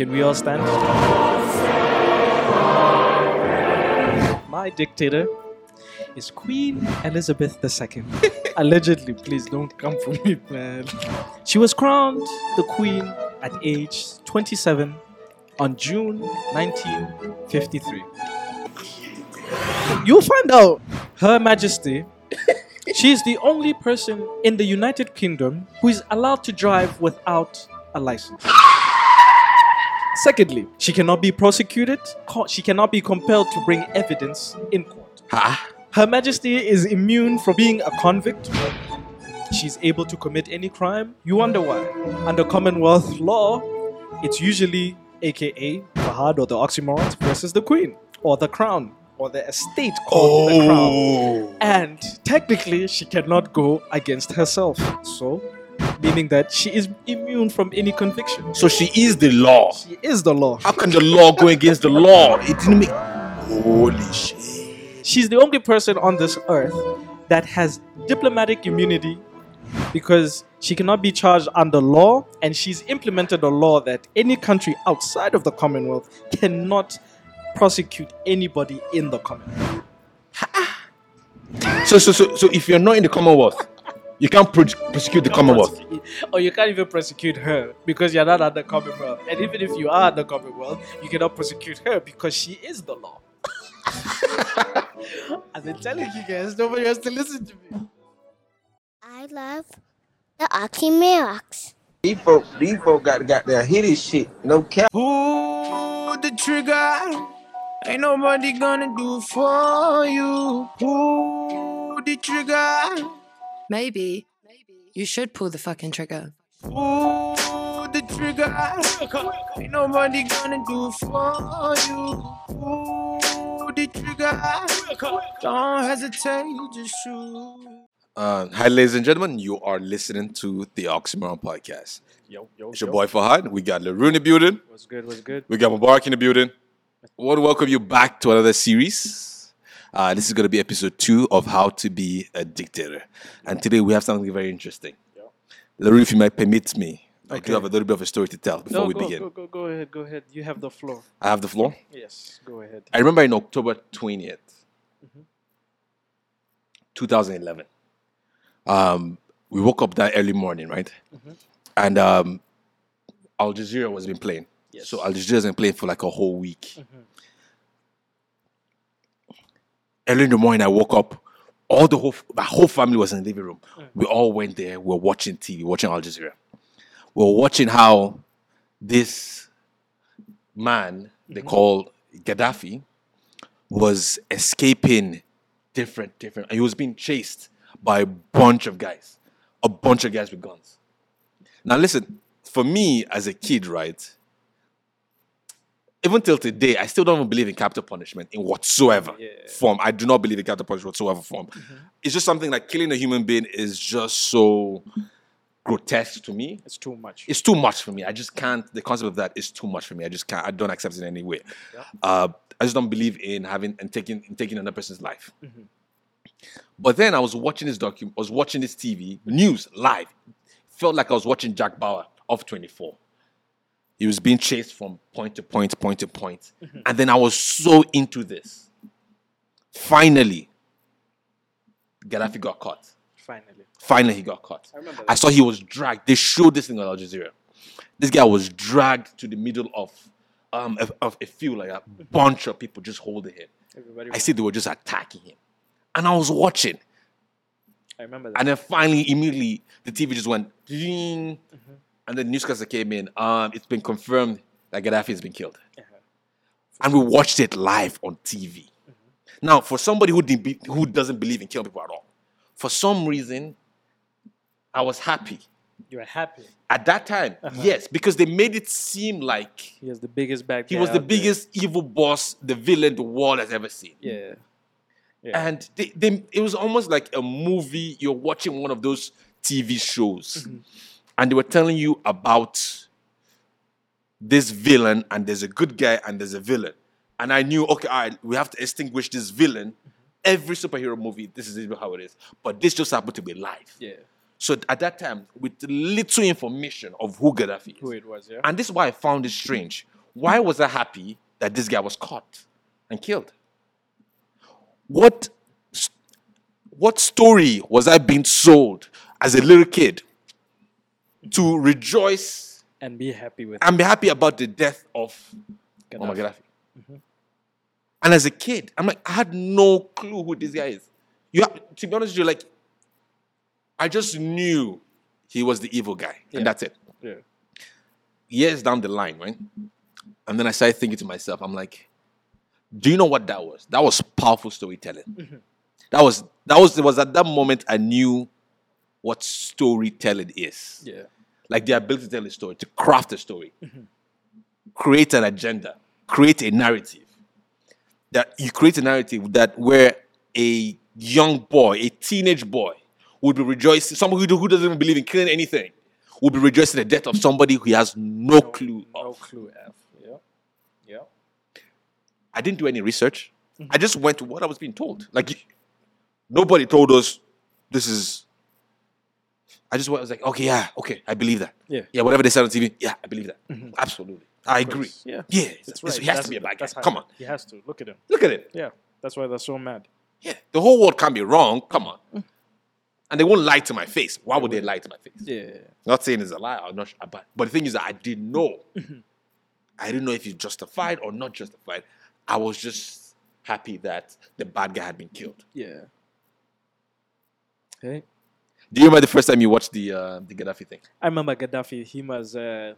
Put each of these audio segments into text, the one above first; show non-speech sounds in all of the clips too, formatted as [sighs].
Can we all stand? My dictator is Queen Elizabeth II. [laughs] Allegedly, please don't come for me, man. She was crowned the Queen at age 27 on June 1953. You'll find out Her Majesty. [laughs] She is the only person in the United Kingdom who is allowed to drive without a license. Secondly, she cannot be prosecuted, she cannot be compelled to bring evidence in court. Huh? Her Majesty is immune from being a convict. She's able to commit any crime. You wonder why? Under Commonwealth law, it's usually AKA Fahad or the oxymorons versus the Queen or the Crown or the estate called the Crown. Oh. And technically, she cannot go against herself. So, meaning that she is immune from any conviction. So she is the law. She is the law. How can the law go against the law? It didn't make. Holy shit. She's the only person on this earth that has diplomatic immunity because she cannot be charged under law and she's implemented a law that any country outside of the Commonwealth cannot prosecute anybody in the Commonwealth. So, so, so, so if you're not in the Commonwealth, you can't pro- prosecute the Commonwealth. Or you can't even prosecute her because you're not under Commonwealth. And even if you are under Commonwealth, you cannot prosecute her because she is the law. [laughs] I've been telling you guys, nobody wants to listen to me. I love the Oxymorox. These folk, these folk got got their hit his shit. No cap. Pull the trigger. Ain't nobody gonna do for you. Pull the trigger. Maybe you should pull the fucking trigger. Pull the trigger. Ain't nobody gonna do it for you. Pull the trigger. Don't hesitate, just shoot. Uh, hi, ladies and gentlemen. You are listening to the Oxymoron Podcast. Yo, yo, It's your boy Fahad. We got Leruo in the building. What's good? What's good? We got Mubarak in the building. I want to welcome you back to another series. Uh, this is going to be episode two of How to Be a Dictator. And today we have something very interesting. Leruo, if you might permit me, I do have a little bit of a story to tell before No, we go, begin. go, go, go ahead, go ahead. You have the floor. I have the floor. Yes, go ahead. I remember in October 20th, 2011, um, we woke up that early morning, right? And um, Al Jazeera was been playing. Yes. So Al Jazeera has been playing for like a whole week. Early in the morning, I woke up. All the whole, my whole family was in the living room. Mm. We all went there. We were watching TV, watching Al Jazeera. We were watching how this man they mm-hmm. call Gaddafi was escaping different, different. He was being chased by a bunch of guys, a bunch of guys with guns. Now, listen, for me as a kid, right? Even till today, I still don't believe in capital punishment in whatsoever form. I do not believe in capital punishment whatsoever form. It's just something like killing a human being is just so grotesque to me It's too much. it's too much for me. I just can't. The concept of that is too much for me. I just can't. I don't accept it in any way. Uh, I just don't believe in having and taking in taking another person's life. But then I was watching this document. I was watching this TV news live. Felt like I was watching Jack Bauer of 24. He was being chased from point to point, point to point. Mm-hmm. and then I was so into this. Finally, Gaddafi got caught. Finally. Finally, he got caught. I, remember that. saw he was dragged. They showed this thing on Al Jazeera. This guy was dragged to the middle of um of, of a few, like a mm-hmm. bunch of people just holding him. Everybody. I see they were just attacking him, and I was watching. I remember that. And then finally, immediately, the TV just went mm-hmm. ding, and the newscaster came in. Um, it's been confirmed that Gaddafi has been killed, and we watched it live on TV. Now, for somebody who didn't be, who doesn't believe in killing people at all, for some reason, I was happy you were happy. at that time. Yes, because they made it seem like He was the biggest bad he was the out there. biggest evil boss, the villain the world has ever seen. Yeah. Yeah. And they, they, it was almost like a movie. You're watching one of those TV shows, Mm-hmm. And they were telling you about this villain, and there's a good guy, and there's a villain. And I knew, okay, all right, we have to extinguish this villain. Every superhero movie, this is how it is. But this just happened to be live. yeah. So at that time, with little information of who Gaddafi is, Who it was, yeah. and this is why I found it strange. Why was I happy that this guy was caught and killed? What what story was I being sold as a little kid to rejoice And be happy with and be happy about the death of Muammar Gaddafi. Gaddafi? And as a kid, I'm like, I had no clue who this guy is. You have, to be honest with you, like, I just knew he was the evil guy, Yeah. and that's it. Yeah. Years down the line, right? And then I started thinking to myself, I'm like, do you know what that was? That was powerful storytelling. Mm-hmm. That was that was it was at that moment I knew what storytelling is. Yeah. Like the ability to tell a story, to craft a story, mm-hmm. create an agenda, create a narrative. That you create a narrative that where a young boy, a teenage boy, would be rejoicing, somebody who doesn't even believe in killing anything, would be rejoicing the death of somebody who has no clue No of. clue. F. Yeah. Yeah. I didn't do any research. I mm-hmm. just went to what I was being told. Like nobody told us this is. I just was like, okay, yeah, okay, I believe that. Yeah. Yeah, whatever they said on TV, yeah, I believe that. Mm-hmm. Absolutely. I agree. Yeah. Yeah, it's- right. he has That's- to be a bad guy. Come on. He has to. Look at him. Look at it. Yeah. That's why they're so mad. Yeah. The whole world can't be wrong. Come on. Mm. And they won't lie to my face. Why would they lie to my face? Yeah. Not saying it's a lie or not, sure, but but the thing is that I didn't know. Mm-hmm. I didn't know if it's justified or not justified. I was just happy that the bad guy had been killed. Yeah. Okay. Do you remember the first time you watched the uh, the Gaddafi thing? I remember Gaddafi. He was uh,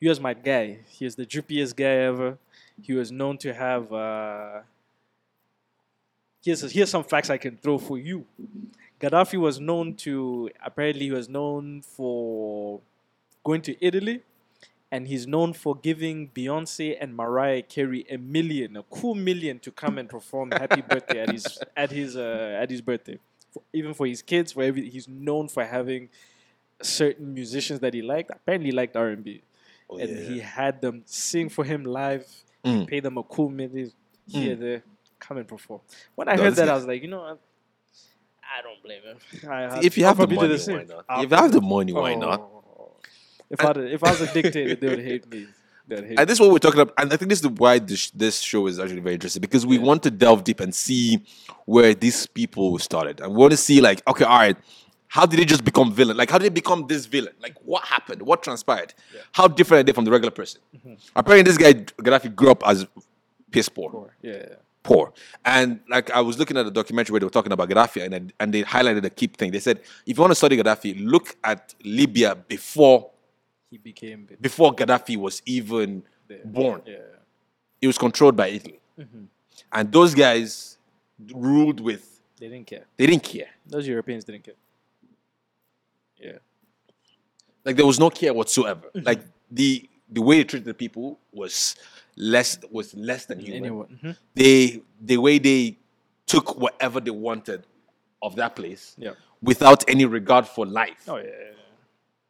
he was my guy. He was the drippiest guy ever. He was known to have. Uh, here's here's some facts I can throw for you. Gaddafi was known to apparently he was known for going to Italy, and he's known for giving Beyonce and Mariah Carey a million, a cool million, to come and perform "Happy Birthday" at his at his uh, at his birthday. Even for his kids, for every, he's known for having certain musicians that he liked. Apparently, he liked R and B, Oh, and he had them sing for him live. Mm. Pay them a cool million here, there, come and perform. When I No, heard that, guy- I was like, you know, what? I don't blame him. [laughs] I, If you have the money, same. why not? I'll If you have the money, why Oh. not? If I if I was a dictator, they would hate me. [laughs] And this is what we're talking about. And I think this is why this, this show is actually very interesting because we want to delve deep and see where these people started. And we want to see, like, okay, all right, how did they just become villain? Like, how did they become this villain? Like, what happened? What transpired? How different are they from the regular person? Apparently, this guy, Gaddafi, grew up as piss poor. me. Yeah. poor. And like I was looking at a documentary where they were talking about Gaddafi, and and they highlighted a key thing. They said, if you want to study Gaddafi, look at Libya before He became before Gaddafi was even born. Yeah. It was controlled by Italy, and those guys ruled with. They didn't care. They didn't care. Those Europeans didn't care. Yeah. Like there was no care whatsoever. Mm-hmm. Like the the way they treated the people was less was less than human. Mhm. They the way they took whatever they wanted of that place Yeah. without any regard for life. Oh yeah, yeah, yeah.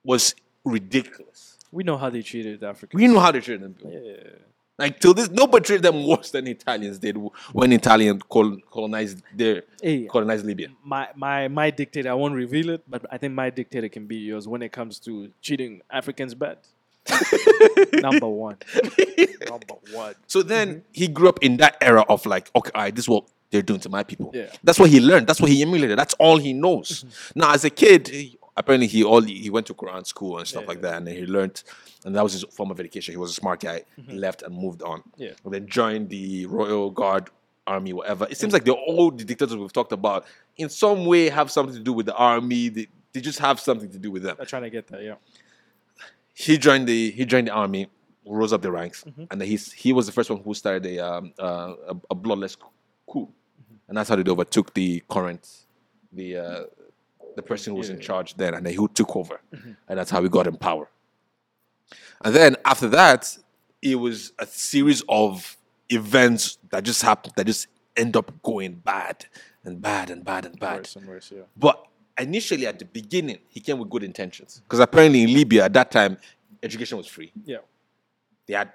was ridiculous. We know how they treated Africans. We know how they treated them. Yeah. Like till this, nobody treated them worse than Italians did when Italian col- colonized their Hey, colonized Libya. my my my dictator. I won't reveal it, but I think my dictator can be yours when it comes to treating Africans bad. [laughs] Number one. [laughs] Number one. So then mm-hmm. he grew up in that era of like, okay, all right, this is what they're doing to my people. Yeah. That's what he learned. That's what he emulated. That's all he knows. Mm-hmm. Now, as a kid, apparently he all he went to Quran school and stuff Yeah. like that, and then he learned, and that was his form of education. He was a smart guy. He left and moved on. Yeah. And then joined the Royal Guard army, whatever. It seems like the all the dictators we've talked about in some way have something to do with the army. They, they just have something to do with them. I'm trying to get that. Yeah. He joined the he joined the army, rose up the ranks, Mm-hmm. and then he's he was the first one who started a um, uh, a, a bloodless coup, Mm-hmm. and that's how they overtook the current the uh, the person who was in charge then, and then he took over, Mm-hmm. and that's how we got in power. And then after that, it was a series of events that just happened that just end up going bad and bad and bad and bad. Worse and worse. Yeah. But initially, at the beginning, he came with good intentions. Because apparently in Libya at that time, education was free. Yeah. They had,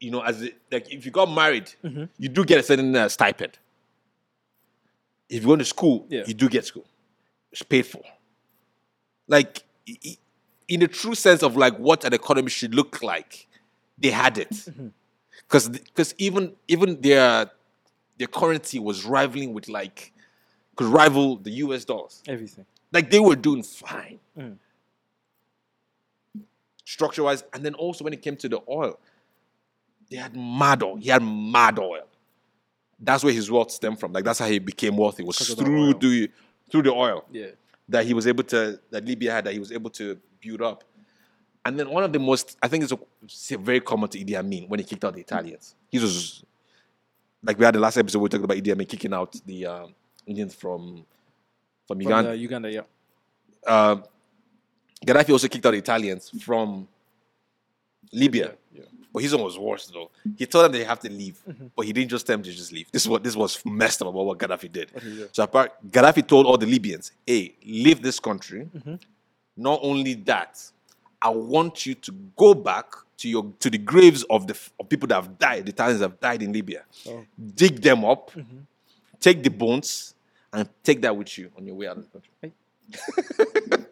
you know, as it, like if you got married, Mm-hmm. you do get a certain uh, stipend. If you go to school, Yeah. you do get school. Paid for. Like in the true sense of like what an economy should look like, they had it because because even even their their currency was rivaling with like could rival the US dollars. Everything. Like they were doing fine. Mm. Structure wise, and then also when it came to the oil, they had mad oil. He had mad oil. That's where his wealth stemmed from. Like that's how he became wealthy. Was of the through the through the oil Yeah. that he was able to that Libya had that he was able to build up. And then one of the most I think it's, a, very common to Idi Amin when he kicked out the Italians. He was like we had the last episode we talked about Idi Amin kicking out the um, Indians from from From Uganda. uh, Uganda, yeah. Um, Gaddafi also kicked out the Italians from Libya. Yeah. But his one was worse though. He told them they have to leave, Mm-hmm. but he didn't just tell them to just leave. This is what this was messed up about what Gaddafi did. What did he do? So apart, Gaddafi told all the Libyans, "Hey, leave this country. Mm-hmm. Not only that, I want you to go back to your to the graves of the of people that have died, the Italians that have died in Libya. Oh. Dig them up, Mm-hmm. take the bones, and take that with you on your way out of the country." [laughs]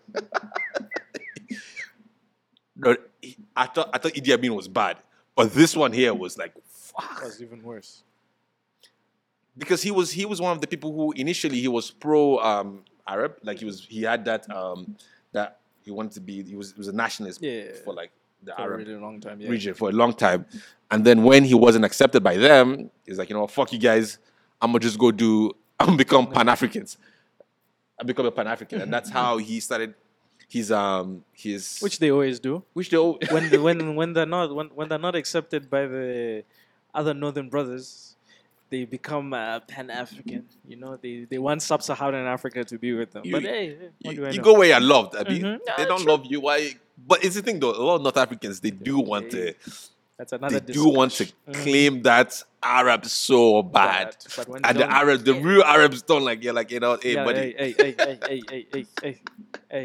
no, I thought I thought Idi Amin was bad, but this one here was like, fuck That was even worse. because he was he was one of the people who initially he was pro um Arab, like he was he had that um that he wanted to be he was he was a nationalist Yeah. for like the For a Arab really long time, yeah. region for a long time, and then when he wasn't accepted by them, he's like you know fuck you guys, I'm gonna just go do [laughs] I'm gonna become Pan Africans, I become a Pan African, and that's how he started his um his Which they always do. which they all when the, when [laughs] when they're not when, when they're not accepted by the other northern brothers, they become uh, Pan African. You know, they they want sub-Saharan Africa to be with them. You- but hey, hey, what you, do I you know? go where you're loved. I mean, Mhm. they don't true. love you. Why? But it's the thing though. A lot of North Africans they do want to. That's another. They do want to discussion. Mhm. claim that Arab so bad, Bad, but and the Arabs, the real Arabs, don't like. You're like, you know, hey, Yeah, buddy, hey, hey, hey, hey, hey, hey, hey, hey,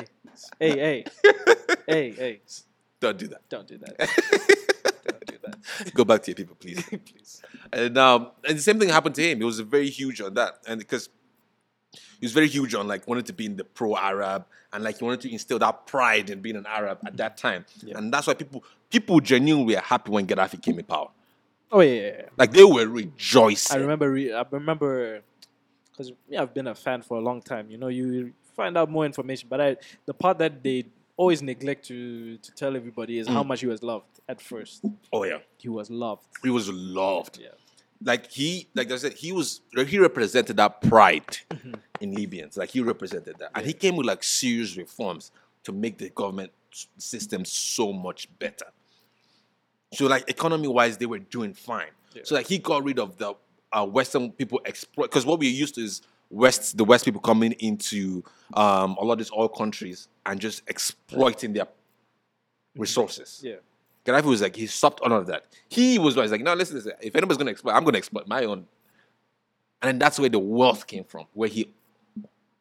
hey, hey, [laughs] hey, hey, don't do that. don't do that. [laughs] don't do that. Go back to your people, please. [laughs] Please. And um, and the same thing happened to him. He was very huge on that, and because he was very huge on like wanting to be in the pro-Arab and like he wanted to instill that pride in being an Arab at that time, Yeah. and that's why people people genuinely were happy when Gaddafi came in power. Oh yeah, yeah, yeah. Like they were rejoicing. I remember. Re- I remember because yeah, I've been a fan for a long time. You know, you find out more information, but I the part that they always neglect to to tell everybody is how Mm. much he was loved at first. Oh yeah, He was loved. he was loved. Yeah. Like he, like I said, he was he represented that pride Mm-hmm. in Libyans. Like he represented that, and he came with like serious reforms to make the government system so much better. So like economy wise, they were doing fine. So like he got rid of the uh, Western people exploit because what we used to is West the West people coming into um, a lot of these oil countries and just exploiting their resources. Yeah. Gaddafi was like, he stopped all of that. He was like, no, listen, listen, if anybody's going to exploit, I'm going to exploit my own. And then that's where the wealth came from, where he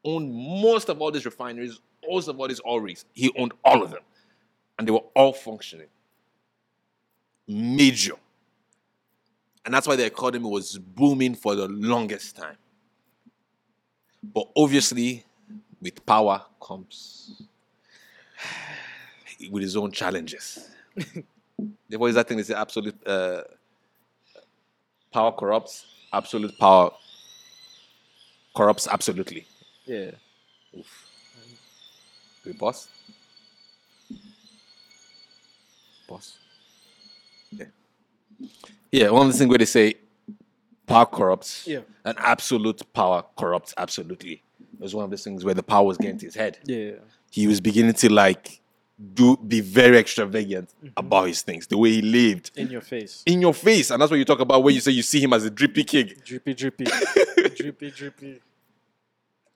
owned most of all these refineries, most of all these oil rigs. He owned all of them. And they were all functioning. Major. And that's why the economy was booming for the longest time. But obviously, with power comes with his own challenges. [laughs] What is that thing? They say absolute uh, power corrupts. Absolute power corrupts absolutely. Yeah. Oof. We boss. Boss. Yeah. Yeah. One of the things where they say power corrupts. Yeah. And absolute power corrupts absolutely. It was one of those things where the power was getting to his head. Yeah. He was beginning to like do be very extravagant mm-hmm. about his things, the way he lived In your face. in your face. And that's what you talk about when you say you see him as a drippy king. Drippy, drippy. [laughs] drippy, drippy.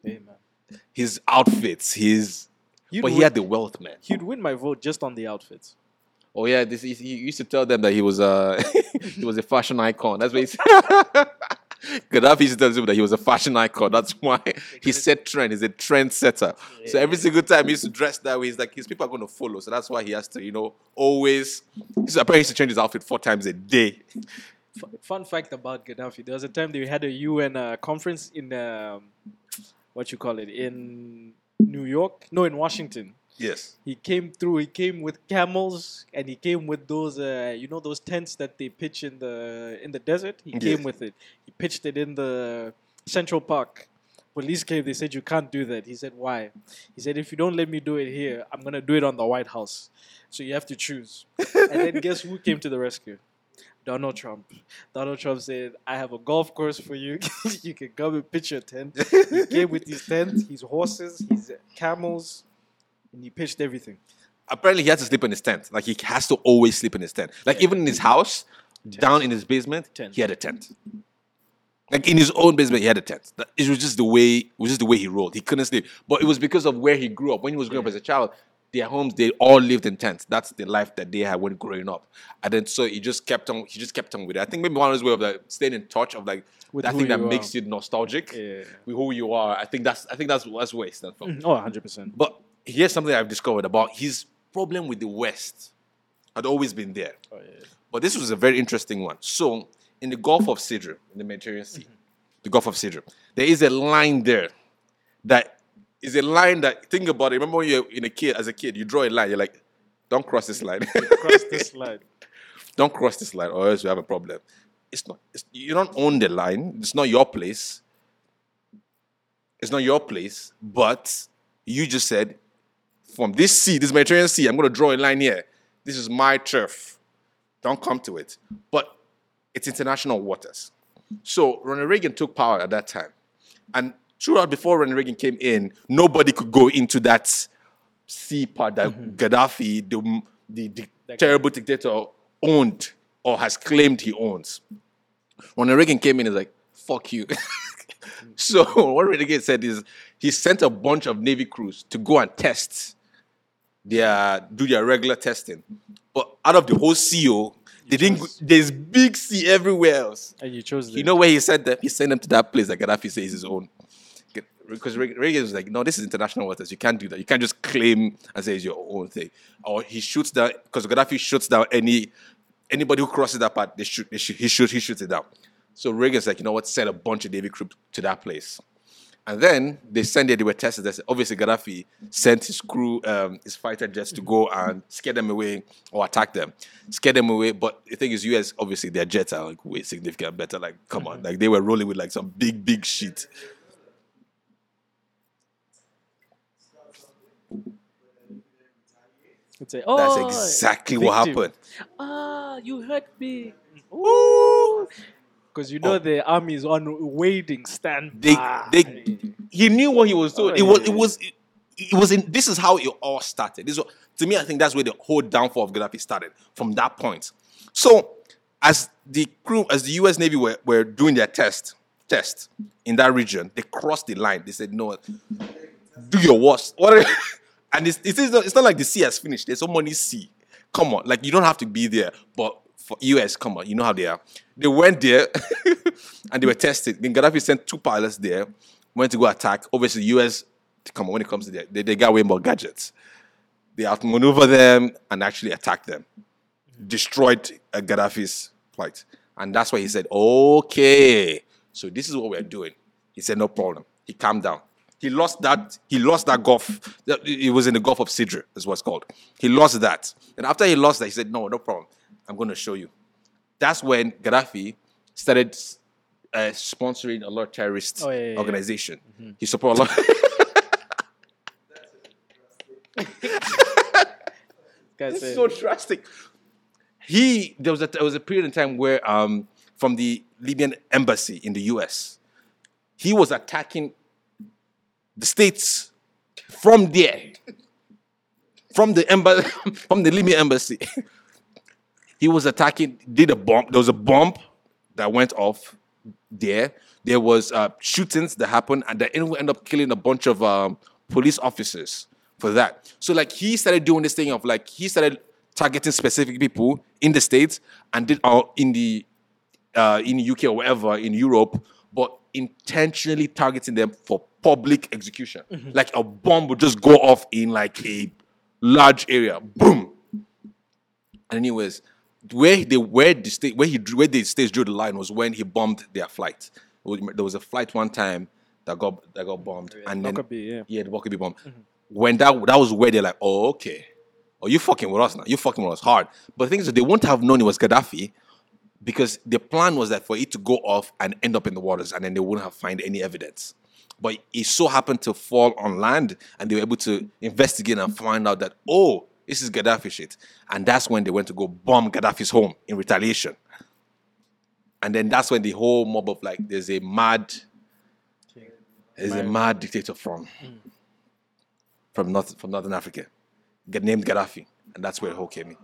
Hey, man. His outfits, his. You'd but he had the wealth, man. He'd win my vote just on the outfits. Oh yeah, this he, he used to tell them that he was a [laughs] he was a fashion icon. That's what he said. [laughs] Gaddafi used to tell them that he was a fashion icon. That's why he set trend. He's a trend setter. So every single time he used to dress that way, he's like his people are going to follow. So that's why he has to, you know, always. He's apparently he used to change his outfit four times a day. Fun fact about Gaddafi: there was a time they had a UN uh, conference in um, what you call it in New York, no, in Washington, Yes. He came through. He came with camels, and he came with those, uh, you know, those tents that they pitch in the in the desert. He Yes. came with it. He pitched it in the Central Park. Police came. They said you can't do that. He said why? He said if you don't let me do it here, I'm gonna do it on the White House. So you have to choose. and then [laughs] guess who came to the rescue? Donald Trump. Donald Trump said, I have a golf course for you. [laughs] you can come and pitch your tent. He came with his tent, his horses, his camels, and he pitched everything. Apparently, he has to sleep in his tent. Like he has to always sleep in his tent. Like even in his house, down in his basement, Tent. he had a tent. Like in his own basement, he had a tent. It was just the way. It was just the way he rolled. He couldn't sleep, but it was because of where he grew up. When he was growing up as a child, their homes they all lived in tents. That's the life that they had when growing up. And then so he just kept on. He just kept on with it. I think maybe one of his way of like staying in touch of like With that thing that are. makes you nostalgic Yeah. with who you are. I think that's. I think that's that's where it stands for. Mm-hmm. Oh, 100%. But here's something I've discovered about his problem with the West had always been there. Oh, yeah. But this was a very interesting one. So, in the Gulf of Sidra, in the Mediterranean Sea, mm-hmm. the Gulf of Sidra, there is a line there that is a line that, think about it. Remember when you're in a kid, as a kid, you draw a line, you're like, don't cross this line. Cross this [laughs] line. don't cross this line or else you have a problem. It's not, it's, you don't own the line, it's not your place. It's not your place, but you just said, from this sea, this Mediterranean Sea, I'm going to draw a line here. This is my turf. Don't come to it. But it's international waters. So Ronald Reagan took power at that time. And throughout, before Ronald Reagan came in, nobody could go into that sea part that mm-hmm. Gaddafi, the, the, the That- terrible dictator, owned or has claimed he owns. Ronald Reagan came in and was like, fuck you. [laughs] so [laughs] what Reagan said is he sent a bunch of Navy crews to go and test their do their regular testing. But out of the whole CO, they didn't. go- There's big sea everywhere else. And you chose You know where he sent them? He sent them to that place that Gaddafi says is his own. Because Reagan was like, no, this is international waters. You can't do that. You can't just claim and say it's your own thing. Or he shoots down because Gaddafi shoots down any anybody who crosses that part. They shoot. They shoot. He shoots. He shoots it down. So Reagan's like, you know what? Send a bunch of Navy crew to that place. And then they sent it, they were tested. They said, obviously, Gaddafi sent his crew, um, his fighter jets to go and scare them away or attack them. Scare them away. But the thing is, US, obviously, their jets are like way significant better. Like, come on. Like, they were rolling with like some big, big shit. It's a, That's oh, exactly what happened. Ah, you hurt me. Ooh. Because you oh. know Oh. the army is on waiting stand. They, they, he knew what he was doing. Oh, it was, it was, it, it was in. This is how it all started. This, was, to me, I think that's where the whole downfall of Gaddafi started from that point. So, as the crew, as the U.S. Navy were, were doing their test, test in that region, they crossed the line. They said, "No, do your worst." What? [laughs] and it's, it's, it's, not, it's not like the sea has finished. There's so many sea. Come on, like you don't have to be there, but for US, come on, you know how they are. They went there [laughs] and they were tested. Then Gaddafi sent two pilots there, went to go attack. Obviously, US, come on, when it comes to that, they, they got way more gadgets. They outmaneuver them and actually attack them, destroyed uh, Gaddafi's flight. And that's why he said, okay, so this is what we're doing. He said, no problem. He calmed down. He lost that. He lost that Gulf. It was in the Gulf of Sidra, is what's called. He lost that. And after he lost that, he said, "No, no problem. I'm going to show you." That's when Gaddafi started uh, sponsoring a lot of terrorist Oh, yeah, yeah, yeah. organization. He supported a lot. [laughs] It's so drastic. He there was a there was a period in time where um from the Libyan embassy in the US, he was attacking the states from there, from the embassy, [laughs] from the Libyan embassy. [laughs] he was attacking. Did a bomb? There was a bomb that went off there. There was uh, shootings that happened, and that ended up killing a bunch of um, police officers for that. So like he started doing this thing of like he started targeting specific people in the states and did uh, in the uh, in UK or wherever in Europe, but intentionally targeting them for public execution. Like a bomb would just go off in like a large area, boom. Anyways, where they where the state where he where the states drew the line was when he bombed their flight. There was a flight one time that got that got bombed, and then Lockerbie, yeah. yeah, the Lockerbie bomb. Mm-hmm. when that that was where they're like, oh, okay. Oh, you fucking with us now. You fucking with us hard. But the thing is that they wouldn't have known it was Gaddafi because the plan was that for it to go off and end up in the waters and then they wouldn't have find any evidence. But it so happened to fall on land and they were able to investigate and find out that, oh, this is Gaddafi shit. And that's when they went to go bomb Gaddafi's home in retaliation. And then that's when the whole mob of like, there's a mad, there's a mad dictator from from North from Northern Africa, get named Gaddafi, and that's where the whole came in.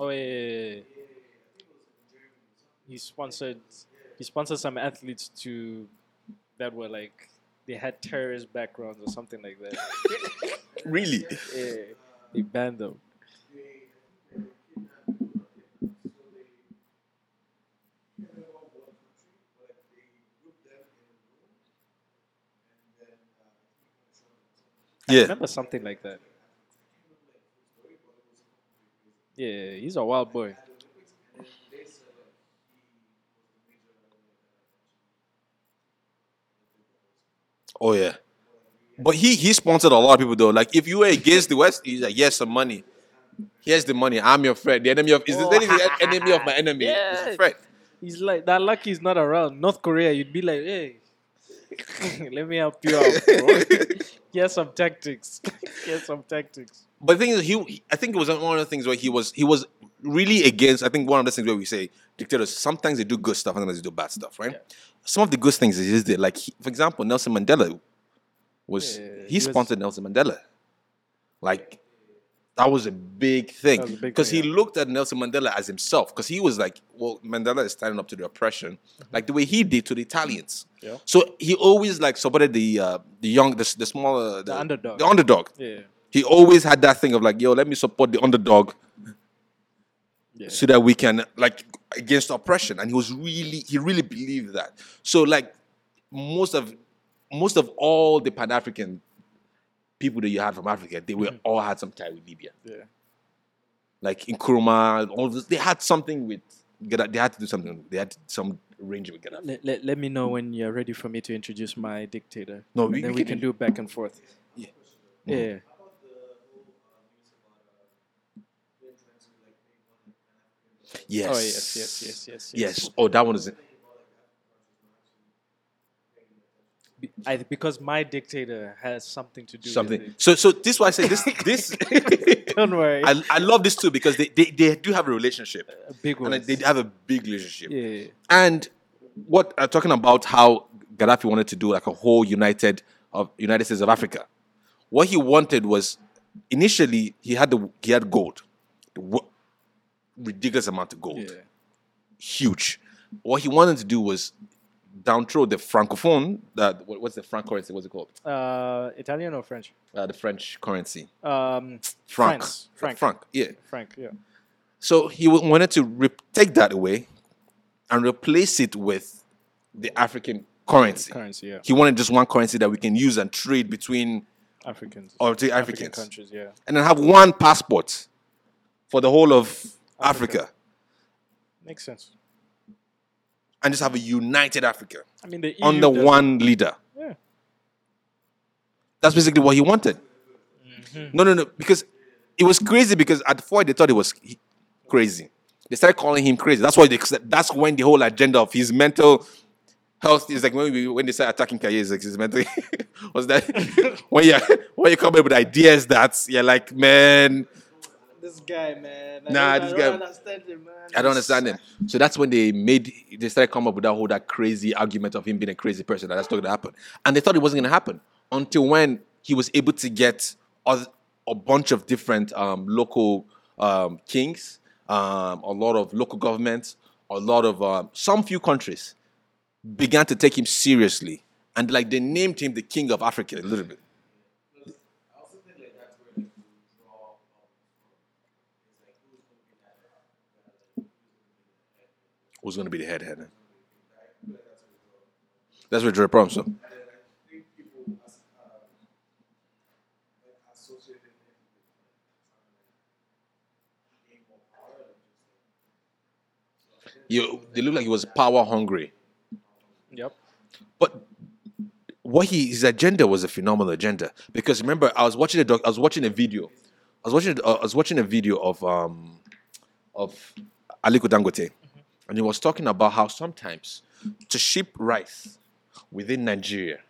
Oh yeah, yeah, yeah. He sponsored. He sponsored some athletes to that were like they had terrorist backgrounds or something like that. [laughs] Really? yeah, they banned them. I Yeah. remember something like that. Yeah, he's a wild boy. Oh yeah. But he he sponsored a lot of people though. Like if you were against the West, he's like, yes, some money. Here's the money. I'm your friend. The enemy of is Oh. the enemy, enemy of my enemy. It's a Yeah. friend. He's like that. Lucky he's not around. North Korea, you'd be like, hey, [laughs] let me help you out, bro. [laughs] Here's some tactics. [laughs] Here's some tactics. But the thing is, he I think it was one of the things where he was he was really against. I think one of the things where we say dictators sometimes they do good stuff, and sometimes they do bad stuff, right? Some of the good things is there. Like he- for example, Nelson Mandela was Yeah, he he was- sponsored Nelson Mandela. Like that was a big thing That was because he yeah. looked at Nelson Mandela as himself because he was like, well, Mandela is standing up to the oppression, like the way he did to the Italians. Yeah. So he always like supported the uh, the young, the, the smaller, the, underdog. the underdog. Yeah. He always had that thing of like, yo, let me support the underdog Yeah. so that we can like against oppression. And he was really, he really believed that. So like most of most of all the Pan African people that you had from Africa, they were mm-hmm. all had some tie with Libya. Yeah. Like Nkrumah, all this, they had something with Gaddafi. They had to do something. They had some range with Gaddafi. Let, let, let me know when you're ready for me to introduce my dictator. No, we- then we we can can do back and forth. Yeah. Yeah. Yes. Oh yes, yes, yes, yes, Yes. yes. Oh, that one is. Be- I, because my dictator has something to do Something. with So, so this is why I say this. This. [laughs] Don't worry. I, I love this too because they, they, they do have a relationship. a big one. And they have a big relationship. yeah. And what uh, talking about how Gaddafi wanted to do like a whole united of United States of Africa. What he wanted was initially he had the he had gold, the wo- ridiculous amount of gold, Yeah. huge. What he wanted to do was downthrow the francophone. That what, what's the franc currency? What's it called? Uh, Italian or French? Uh, the French currency, Um, franc. France. Franc. franc. Yeah. Franc. Yeah. So he wanted to take that away and replace it with the African currency. Currency. Yeah. He wanted just one currency that we can use and trade between Africans. or the African Africans, countries. Yeah. and then have one passport for the whole of Africa, Africa. Makes sense. and just have a united Africa I mean, the EU under one leader. Yeah. That's basically what he wanted. Mm-hmm. No, no, no, because it was crazy. Because at first they thought it was crazy. They started calling him crazy. That's why they, that's when the whole agenda of his mental health is like when we when they start attacking Kaye, like his mental [laughs] was that [laughs] when you when you come up with ideas that you're like, man, This guy, man. I Nah, don't- this I guy- don't understand him, man. I don't understand him. So that's when they made they started come up with that whole that crazy argument of him being a crazy person that that's not gonna happen. And they thought it wasn't gonna happen until when he was able to get a, a bunch of different um, local um, kings, um, a lot of local governments, a lot of um, some few countries began to take him seriously. And like they named him the king of Africa a little bit. Who's going to be the head head? That's where Dre problem. So He, they look like he was power hungry. Yep. But what he his agenda was a phenomenal agenda because remember I was watching a doc, I was watching a video, I was watching uh, I was watching a video of um of Aliko Dangote, and he was talking about how sometimes to ship rice within Nigeria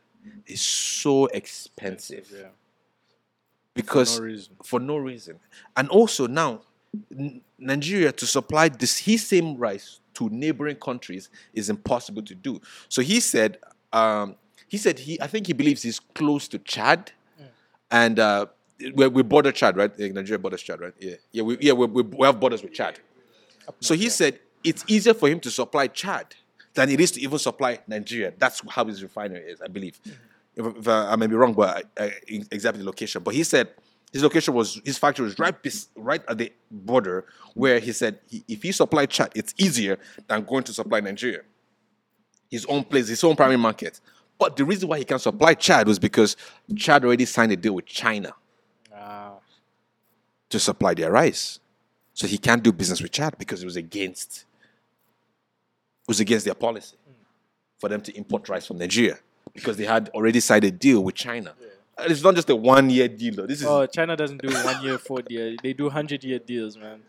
is so expensive Yeah. because no for no reason. And also now, Nigeria to supply this his same rice to neighboring countries is impossible to do. So he said, um, he said he I think he believes he's close to Chad, and uh, we we border Chad, right? Nigeria borders Chad, right? Yeah, yeah, we, yeah, we, we have borders with Chad. So he said it's easier for him to supply Chad than it is to even supply Nigeria. That's how his refinery is, I believe. If, if I, I may be wrong, but I, I, exactly the location. But he said his location was his factory was right bes- right at the border where he said he, if he supplied Chad, it's easier than going to supply Nigeria. His own place, his own primary market. But the reason why he can supply Chad was because Chad already signed a deal with China Ah, to supply their rice. So he can't do business with Chad because it was against was against their policy for them to import rice from Nigeria because they had already signed a deal with China. And It's not just a one year deal though. This is oh, China doesn't do one year, four year. They do hundred year deals, man.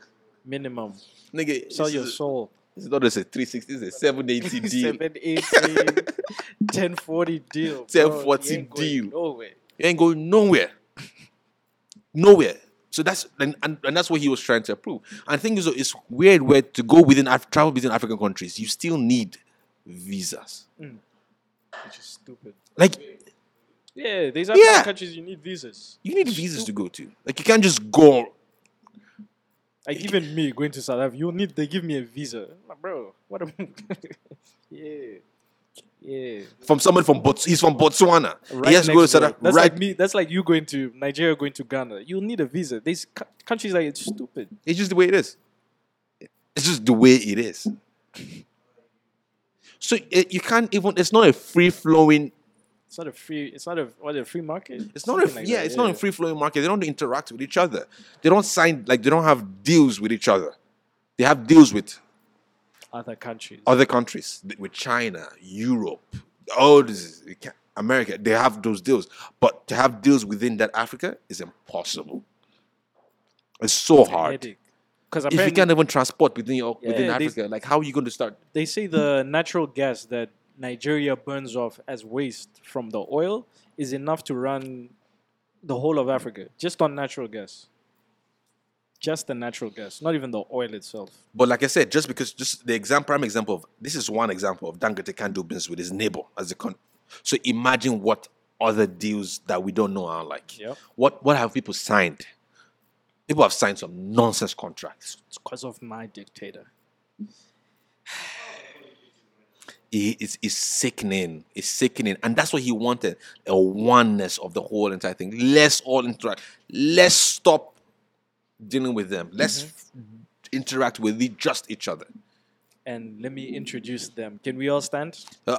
Minimum. nigga, Sell your is, soul. Is not just a 360, this is a 780 [laughs] deal. 780, 1040 deal. bro. 1040 You ain't going deal. Nowhere. You ain't going nowhere. Nowhere. So that's and, and, and that's what he was trying to approve. And the thing is, it's weird where to go within Af- travel within African countries, you still need visas. Mm. Which is stupid. Like Yeah, there's African Yeah. countries you need visas. you need visas to go to. Like you can't just go. Like even me going to South Africa, you need they give me a visa. Like, bro, what am [laughs] Yeah. Yeah. From someone from Bots, he's from Botswana. Right he has to go to South. Africa. That's Right, like me. That's like you going to Nigeria, going to Ghana. You need a visa. These cou- countries like it's stupid. it's just the way it is. It's just the way it is. So it, you can't even. It's not a free flowing. It's not a free. It's not a what a free market. It's not a like yeah. that, It's not a free flowing market. They don't interact with each other. They don't sign like they don't have deals with each other. They have deals with Other countries. other countries, with China, Europe, all this, America. They have those deals, but to have deals within that Africa is impossible. It's so hard. Because If you can't even transport within your, within Yeah, they- Africa, like how are you going to start? they say the natural gas that Nigeria burns off as waste from the oil is enough to run the whole of Africa just on natural gas. Just the natural gas, not even the oil itself. But like I said, just because just the example, prime example of this is one example of Dangote can't do business with his neighbor as a con. So imagine what other deals that we don't know are like. Yep. What what have people signed? People have signed some nonsense contracts. It's because of my dictator. It- it's, it's sickening. It's sickening. And that's what he wanted. A oneness of the whole entire thing. Let's all interact. Let's stop dealing with them. Let's interact with e- just each other. And let me introduce them. Can we all stand? Uh,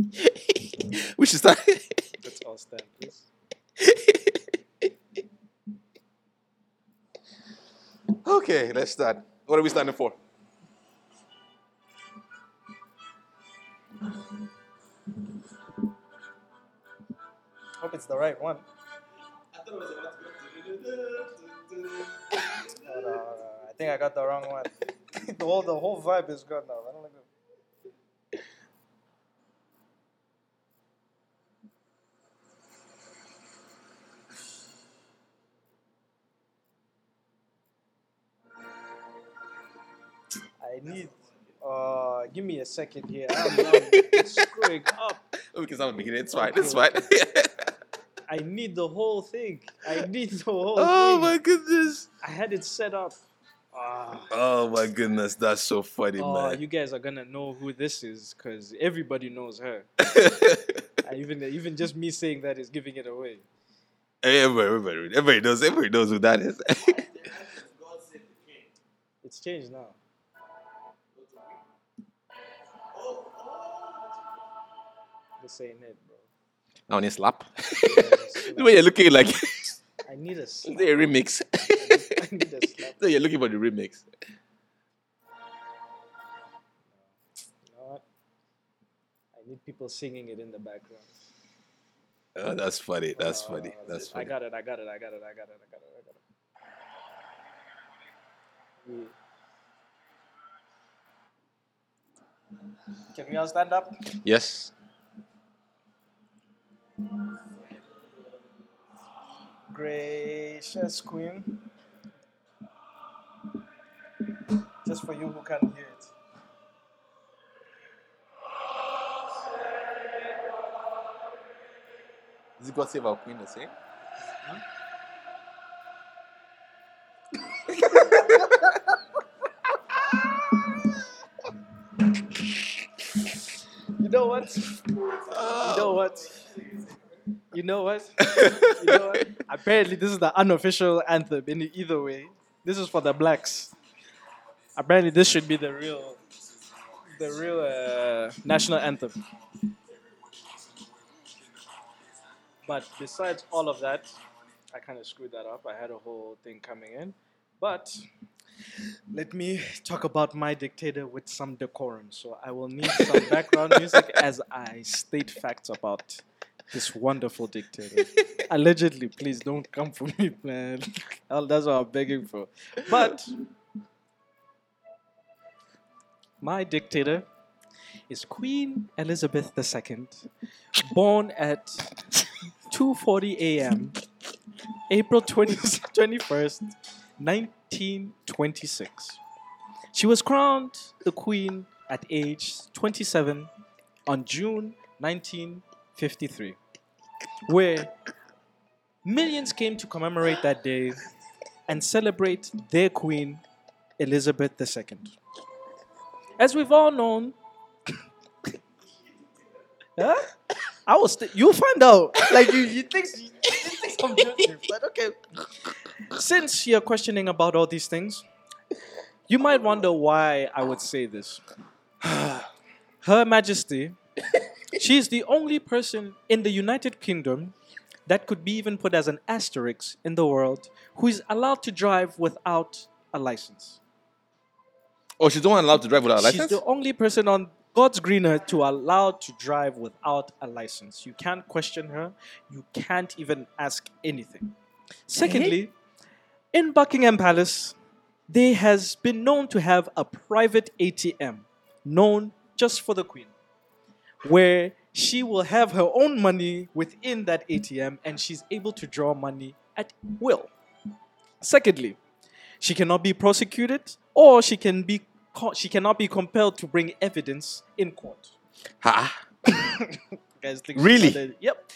[laughs] we should start. [laughs] Let's all stand, please. okay, let's start. What are we standing for? Hope it's the right one. I think I got the wrong one. [laughs] the whole the whole vibe is gone now. I don't like it. I need. Uh, give me a second here. I'm, I'm screwing up. Can start making it. It's fine. It's fine. [laughs] I need the whole thing. I need the whole oh thing. my goodness. I had it set up. Ah. Oh my goodness. That's so funny, Oh, man. you guys are gonna know who this is because everybody knows her. [laughs] I even even just me saying that is giving it away. everybody, everybody, everybody knows. Everybody knows who that is. [laughs] It's changed now. Ain't it. Now on your slap. [laughs] the way you're looking like I need a [laughs] slap. the remix. [laughs] I need a slap. So you're looking for the remix. You? I need people singing it in the background. Oh, that's funny. That's Uh, funny. That's I funny. I got it. I got it. I got it. I got it. I got it. I got it. Can we all stand up? Yes. Gracious Queen. Just for you who can't hear it. Is it God save our queen the same? [laughs] You know what? You know what? You know what? [laughs] You know what? Apparently, this is the unofficial anthem. In either way, this is for the blacks. Apparently, this should be the real, the real uh, national anthem. But besides all of that, I kind of screwed that up. I had a whole thing coming in, but let me talk about my dictator with some decorum. So I will need some background music as I state facts about this wonderful dictator. Allegedly, please don't come for me, man. [laughs] That's what I'm begging for. But my dictator is Queen Elizabeth II, born at 2:40 a.m. April 20, 21st, 1926. She was crowned the queen at age 27 on June 1953, where millions came to commemorate that day and celebrate their queen, Elizabeth II. As we've all known, [coughs] huh? I will. St- you'll find out. Like you, you think, you think I'm joking, but okay. Since you're questioning about all these things, you might wonder why I would say this. [sighs] Her Majesty, she is the only person in the United Kingdom that could be even put as an asterisk in the world who is allowed to drive without a license. Oh, she's the one allowed to drive without a license? She's the only person on God's green earth to allow to drive without a license. You can't question her. You can't even ask anything. Secondly, in Buckingham Palace, there has been known to have a private ATM known just for the Queen, where she will have her own money within that ATM and she's able to draw money at will. Secondly, she cannot be prosecuted or she can be co- she cannot be compelled to bring evidence in court. Ha? [coughs] Guys, think Really? Yep.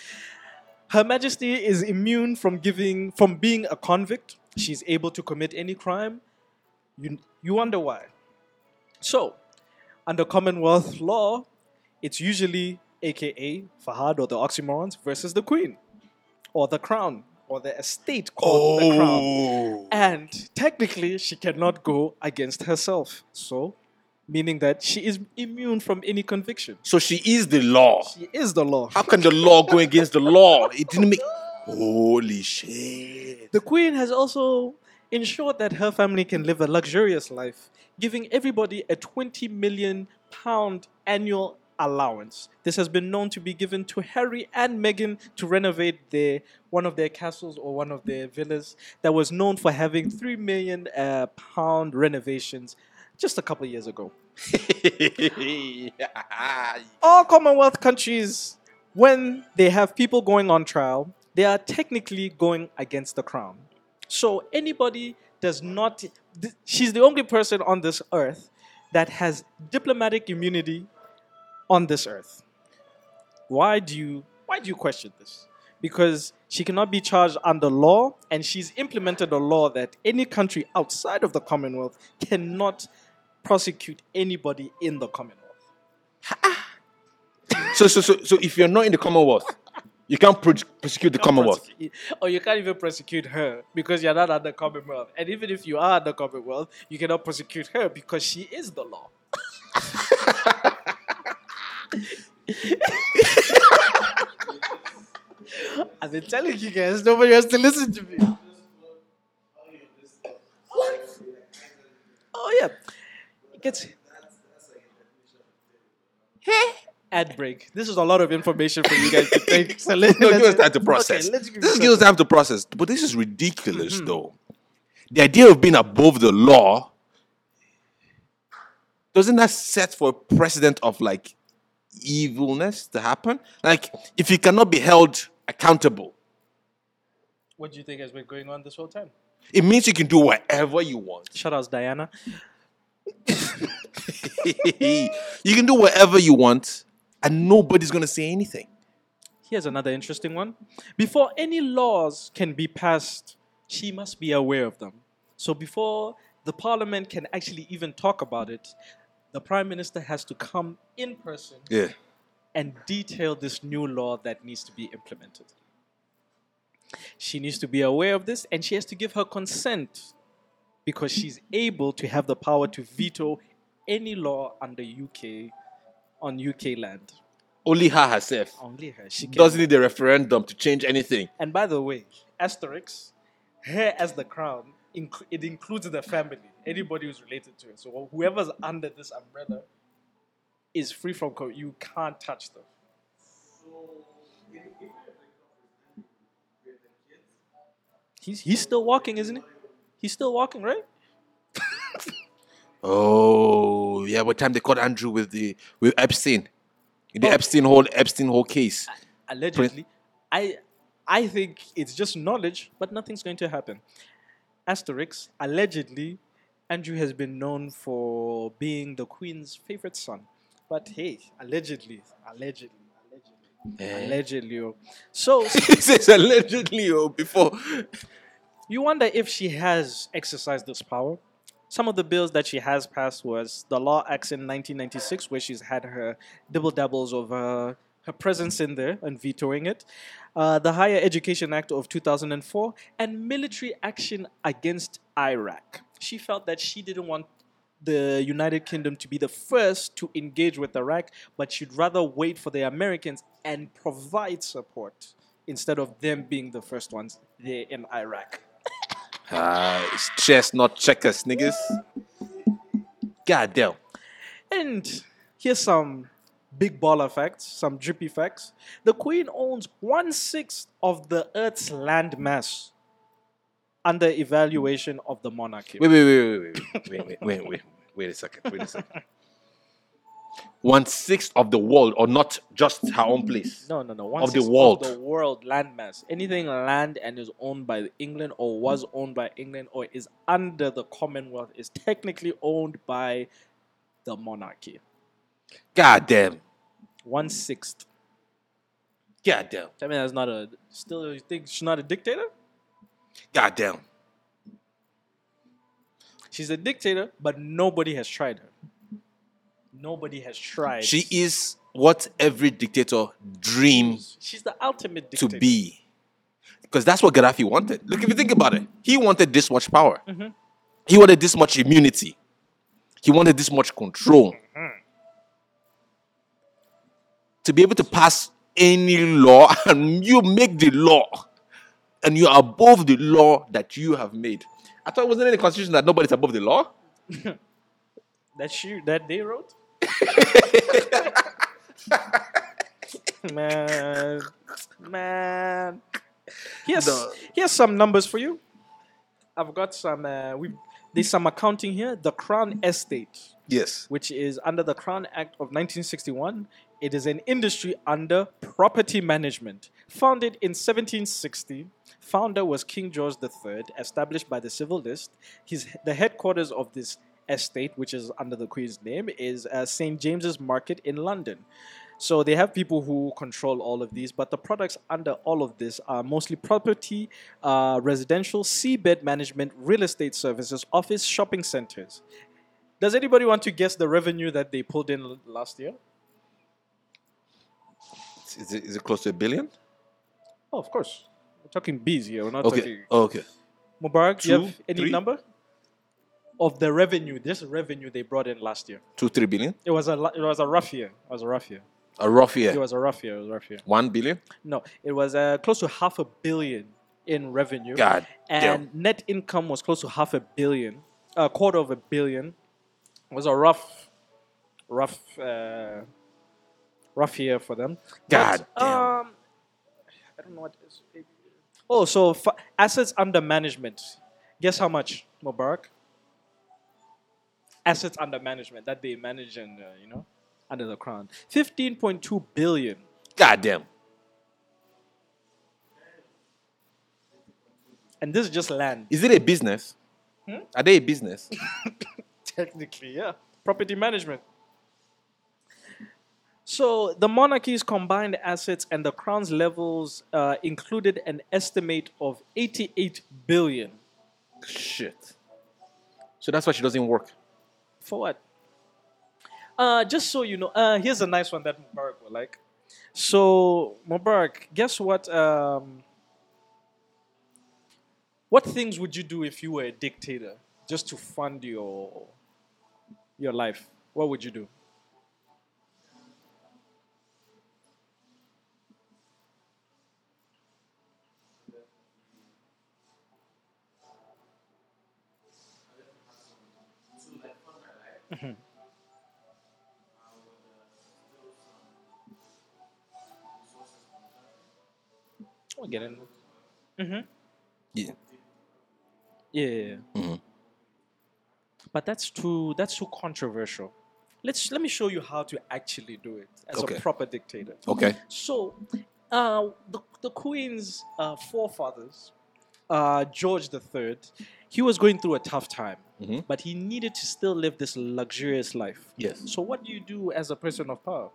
Her Majesty is immune from giving from being a convict. She's able to commit any crime. You you wonder why. So, under Commonwealth law, it's usually AKA Fahad or the oxymorons versus the Queen, or the Crown, or the estate called the oh. Crown. Oh. And technically, she cannot go against herself. So, meaning that she is immune from any conviction. So she is the law. She is the law. How can the law go against the law? It didn't make. Holy shit. The Queen has also ensured that her family can live a luxurious life, giving everybody a 20 million pound annual allowance. This has been known to be given to Harry and Meghan to renovate their one of their castles or one of their villas that was known for having 3 million uh, pound renovations just a couple years ago. [laughs] all Commonwealth countries, when they have people going on trial, they are technically going against the crown. So anybody does not. th- She's the only person on this earth that has diplomatic immunity on this earth. Why do you? Why do you question this? Because she cannot be charged under law, and she's implemented a law that any country outside of the Commonwealth cannot prosecute anybody in the Commonwealth. [laughs] So, so, so, so if you're not in the Commonwealth, you can't pr- prosecute the can't Commonwealth. Or you can't even prosecute her because you're not under Commonwealth. And even if you are under Commonwealth, you cannot prosecute her because she is the law. [laughs] I've been telling you guys, nobody has to listen to me. What? Oh, yeah. get gets. Hey! Ad break. This is a lot of information for you guys to take. [laughs] So let, No, give us let's- time to process. Okay, let's give this you gives us time to process. But this is ridiculous, mm-hmm. though. The idea of being above the law doesn't that set for a precedent of like evilness to happen? Like, if you cannot be held accountable, What do you think has been going on this whole time? it means you can do whatever you want. Shout out, Diana. [laughs] you can do whatever you want, and nobody's gonna say anything. Here's another interesting one. Before any laws can be passed, she must be aware of them. So before the parliament can actually even talk about it, the prime minister has to come in person Yeah. and detail this new law that needs to be implemented. She needs to be aware of this and she has to give her consent because she's able to have the power to veto any law under UK on UK land. Only her herself Only her. She can. doesn't need a referendum to change anything. And by the way, Asterix, her as the crown, inc- it includes the family, anybody who's related to it. So whoever's under this umbrella is free from co- you can't touch them. He's he's still walking, isn't he? He's still walking, right? [laughs] Oh, yeah. What time they caught Andrew with the with Epstein? In the Oh. Epstein whole Epstein whole case. Allegedly, I I think it's just knowledge, but nothing's going to happen. Asterix, allegedly, Andrew has been known for being the Queen's favorite son. But hey, allegedly, allegedly, allegedly, eh. allegedly. oh. So [laughs] he says allegedly oh, before. you wonder if she has exercised this power. Some of the bills that she has passed was the Law Acts in 1996, where she's had her dibble dabbles of uh, her presence in there and vetoing it, uh, the Higher Education Act of 2004, and military action against Iraq. She felt that she didn't want the United Kingdom to be the first to engage with Iraq, but she'd rather wait for the Americans and provide support instead of them being the first ones there in Iraq. Ah, it's chess, not checkers, niggas. God damn. And here's some big baller facts, some drippy facts. The Queen owns one sixth of the Earth's land mass under evaluation of the monarchy. Wait, wait, wait, wait, wait, wait, wait, wait, wait, wait a second, wait a second. One sixth of the world, or not just her own place. No, no, no. One Of the world. Of the world land mass. Anything land and is owned by England or was owned by England or is under the Commonwealth is technically owned by the monarchy. God damn. One sixth. God damn. I mean, that's not a. Still, you think she's not a dictator? God damn. She's a dictator, but nobody has tried her. Nobody has tried. She is what every dictator dreams She's the ultimate dictator. to be. Because that's what Gaddafi wanted. Look, if you think about it, he wanted this much power. Mm-hmm. He wanted this much immunity. He wanted this much control. Mm-hmm. To be able to pass any law [laughs] and you make the law and you're above the law that you have made. I thought it wasn't in the constitution that nobody's above the law. [laughs] That she that they wrote. [laughs] man, man. Here's The- here's some numbers for you. I've got some. Uh, we there's some accounting here. The Crown Estate, Yes. which is under the Crown Act of 1961, it is an industry under property management. Founded in 1760, founder was King George III, established by the Civil List. His the headquarters of this estate, which is under the Queen's name, is uh, St James's Market in London. So they have people who control all of these, but the products under all of this are mostly property, uh, residential, seabed management, real estate services, office, shopping centers. Does anybody want to guess the revenue that they pulled in l- last year? Is it, is it close to a billion? Oh, of course. We're talking bees here. We're not Okay. talking. Okay. Mubarak, do you have any three? number of the revenue? This revenue they brought in last year. Two, three billion? It was a, it was a rough year. It was a rough year. A rough year. It was a rough year. It was a rough year. One billion? No, it was uh, close to half a billion in revenue. God and damn. net income was close to half a billion, a quarter of a billion. It was a rough, rough, uh, rough year for them. God But, damn. um, I don't know what. Is, oh, so f- assets under management. Guess how much, Mubarak? Assets under management that they manage and uh, you know under the crown. Fifteen point two billion. God damn. And this is just land. Is it a business? Are they a business? [laughs] Technically, yeah. Property management. So the monarchy's combined assets and the crown's levels uh, included an estimate of 88 billion. Shit. So that's why she doesn't work. For what? Uh, just so you know, uh, here's a nice one that Mubarak will like. So Mubarak, guess what? Um, what things would you do if you were a dictator, just to fund your your life? What would you do? We'll get in. Yeah. Yeah. yeah, yeah. But that's too that's too controversial. Let's let me show you how to actually do it as Okay. a proper dictator. Okay. So, uh, the, the Queen's uh, forefathers, uh, George III, he was going through a tough time, but he needed to still live this luxurious life. Yes. So, what do you do as a person of power?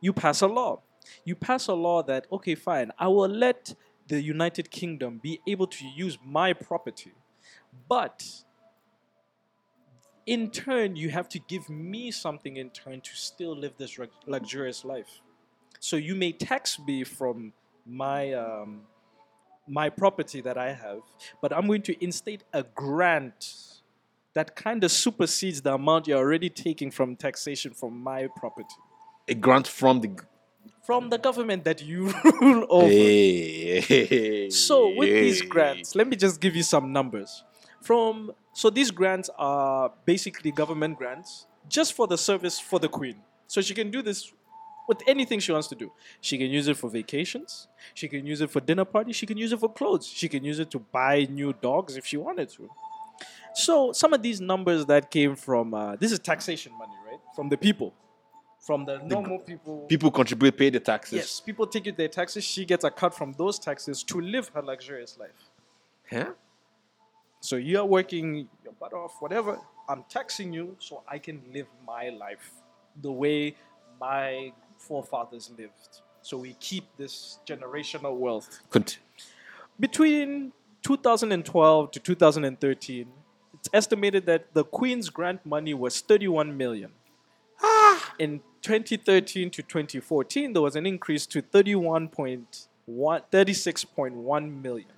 You pass a law. You pass a law that, okay, fine, I will let the United Kingdom be able to use my property, but in turn, you have to give me something in turn to still live this luxurious life. So you may tax me from my um, my property that I have, but I'm going to instate a grant that kind of supersedes the amount you're already taking from taxation from my property, A grant from the. from the government that you [laughs] rule over. Hey. So with these grants, let me just give you some numbers. From so these grants are basically government grants just for the service for the queen. So she can do this with anything she wants to do. She can use it for vacations. She can use it for dinner parties. She can use it for clothes. She can use it to buy new dogs if she wanted to. So some of these numbers that came from uh, this is taxation money, right? From the people, from the normal people. People contribute, pay the taxes. Yes, people take their taxes. She gets a cut from those taxes to live her luxurious life. Huh? So you're working your butt off, whatever. I'm taxing you so I can live my life the way my forefathers lived. So we keep this generational wealth. Cont- Between 2012 to 2013, it's estimated that the Queen's grant money was 31 million. Ah! In 2013 to 2014, there was an increase to 31.1, 36.1 million.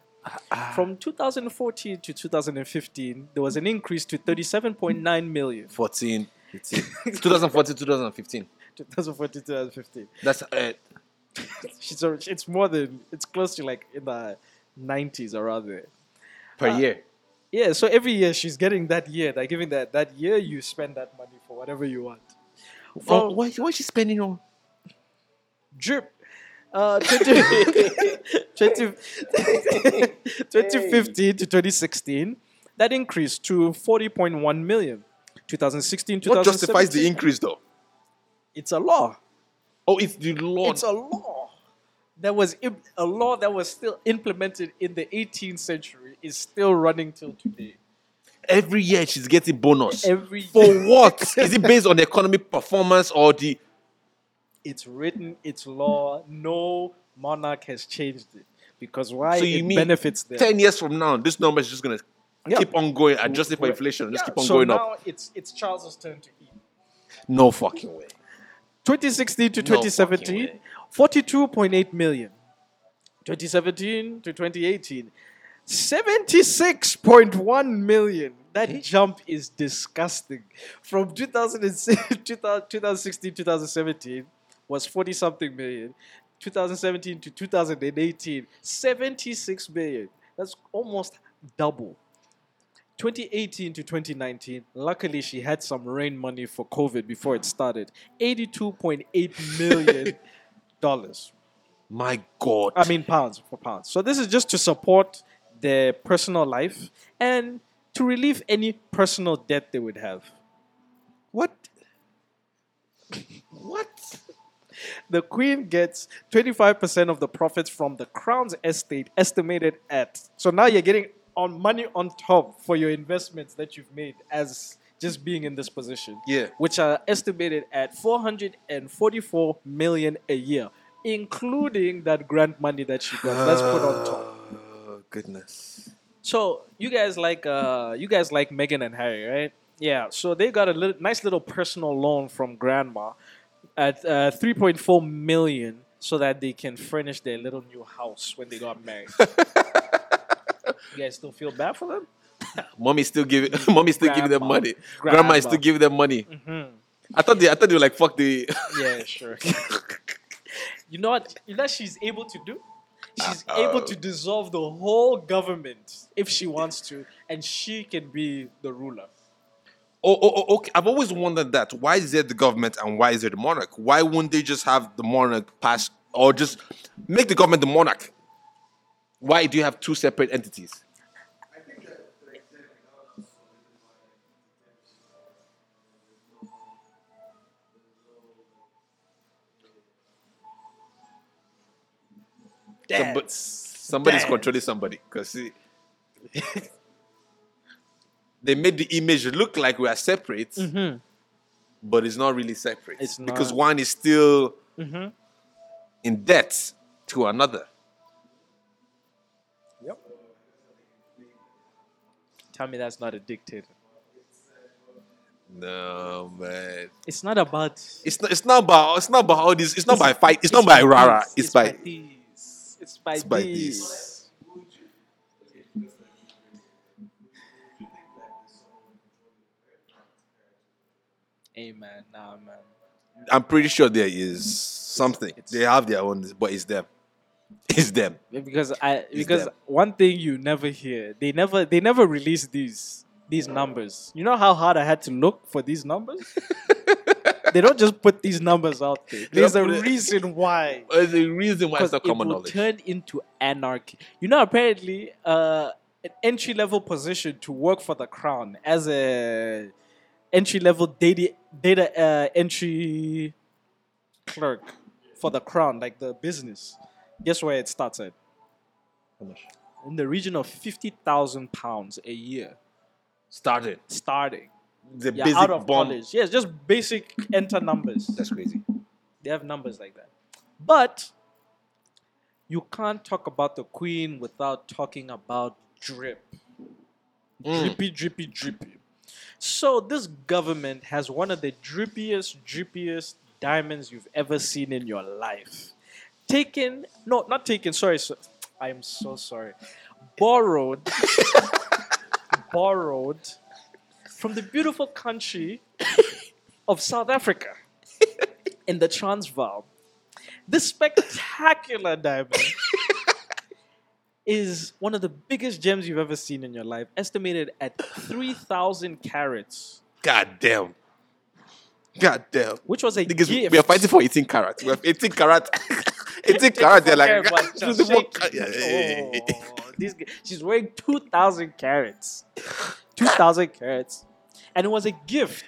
From 2014 to 2015, there was an increase to 37.9 million. 14, 15. [laughs] 2014, 2015. 2014 2015. That's it. [laughs] She's it's more than it's close to like in the 90s or rather per year. Yeah, so every year she's getting that year. They're giving that that year you spend that money for whatever you want. Oh, From why, why is she spending on? drip. Uh, 20, [laughs] 20 [laughs] 2015 to 2016, that increased to 40.1 million. 2016 What justifies the increase, though? It's a law. Oh, it's the law. It's a law. That was im- a law that was still implemented in the 18th century is still running till today. Every year she's getting bonus. Every For year. what? [laughs] is it based on the economic performance or the? It's written, it's law. No monarch has changed it because why? So you it mean benefits them. Ten years from now, this number is just gonna Yeah. keep on going, adjusting for inflation, just keep on so going now up. It's it's Charles's turn to eat. No fucking way. 2016 to No 2017, fucking 42.8 million. 2017 to 2018, 76.1 million. That jump is disgusting. From 2006 [laughs] 2016 2017 was 40 something million. 2017 to 2018, 76 million. That's almost double. 2018 to 2019, luckily she had some rain money for COVID before it started. 82.8 million dollars. [laughs] My God. I mean pounds for pounds. So this is just to support their personal life and to relieve any personal debt they would have. what? what? The Queen gets 25% of the profits from the Crown's estate, estimated at. So now you're getting on money on top for your investments that you've made as just being in this position. Yeah. Which are estimated at 444 million a year, including that grant money that she got. Let's put on top. Oh, [sighs] goodness. So you guys like uh you guys like Meghan and Harry, right? Yeah. So they got a little, nice little personal loan from grandma at uh, 3.4 million so that they can furnish their little new house when they got married. [laughs] you guys still feel bad for them? [laughs] Mommy still giving [laughs] mommy still giving them money. Grandma, is Grandma. still giving them money. Mhm. I thought they I thought they were like fuck the [laughs] Yeah, sure. you know what? You know what she's able to do? She's able to dissolve the whole government if she wants to, and she can be the ruler. Oh, oh, oh, okay. I've always wondered that. Why is there the government and why is there the monarch? Why wouldn't they just have the monarch pass or just make the government the monarch? Why do you have two separate entities? Somebody, somebody's Dance. controlling somebody because [laughs] they made the image look like we are separate, but it's not really separate. It's because not. one is still Mhm. in debt to another. Tell me that's not a dictator. No man, It's not about. it's not. It's not about. It's not about all this. It's not by fight. It's, not by rara. this, It's, by. this. It's by It's by this. this. Amen. Nah, man. I'm pretty sure there is something. it's- they have their own, but it's them. It's them. Because I because them. one thing you never hear, they never they never release these these numbers. You know how hard I had to look for these numbers? [laughs] they don't just put these numbers out there. There's a it- reason why. [laughs] There's a reason why it's not it common will knowledge. turn into anarchy. You know, apparently, uh, an entry level position to work for the crown as a entry level data data uh, entry clerk for the crown, like the business. Guess where it started? How much? In the region of fifty thousand pounds a year, Started. starting. The Yeah, basic out of bomb. college. Yes, just basic [coughs] enter numbers. That's crazy. They have numbers like that. But you can't talk about the queen without talking about drip. Mm. Drippy, drippy, drippy. So this government has one of the drippiest, drippiest diamonds you've ever seen in your life. Taken, no, not taken, sorry, so, I am so sorry. Borrowed, [laughs] borrowed from the beautiful country of South Africa [laughs] in the Transvaal. This spectacular diamond [laughs] is one of the biggest gems you've ever seen in your life, estimated at 3,000 carats, God damn. God damn. which was a Niggas, gift. we are fighting for 18 carats. We have 18 carat. 18 carat. They're like, Forget about "This is more just yeah, yeah, yeah, yeah." Oh, this she's wearing 2,000 carats. 2,000 carats. And it was a gift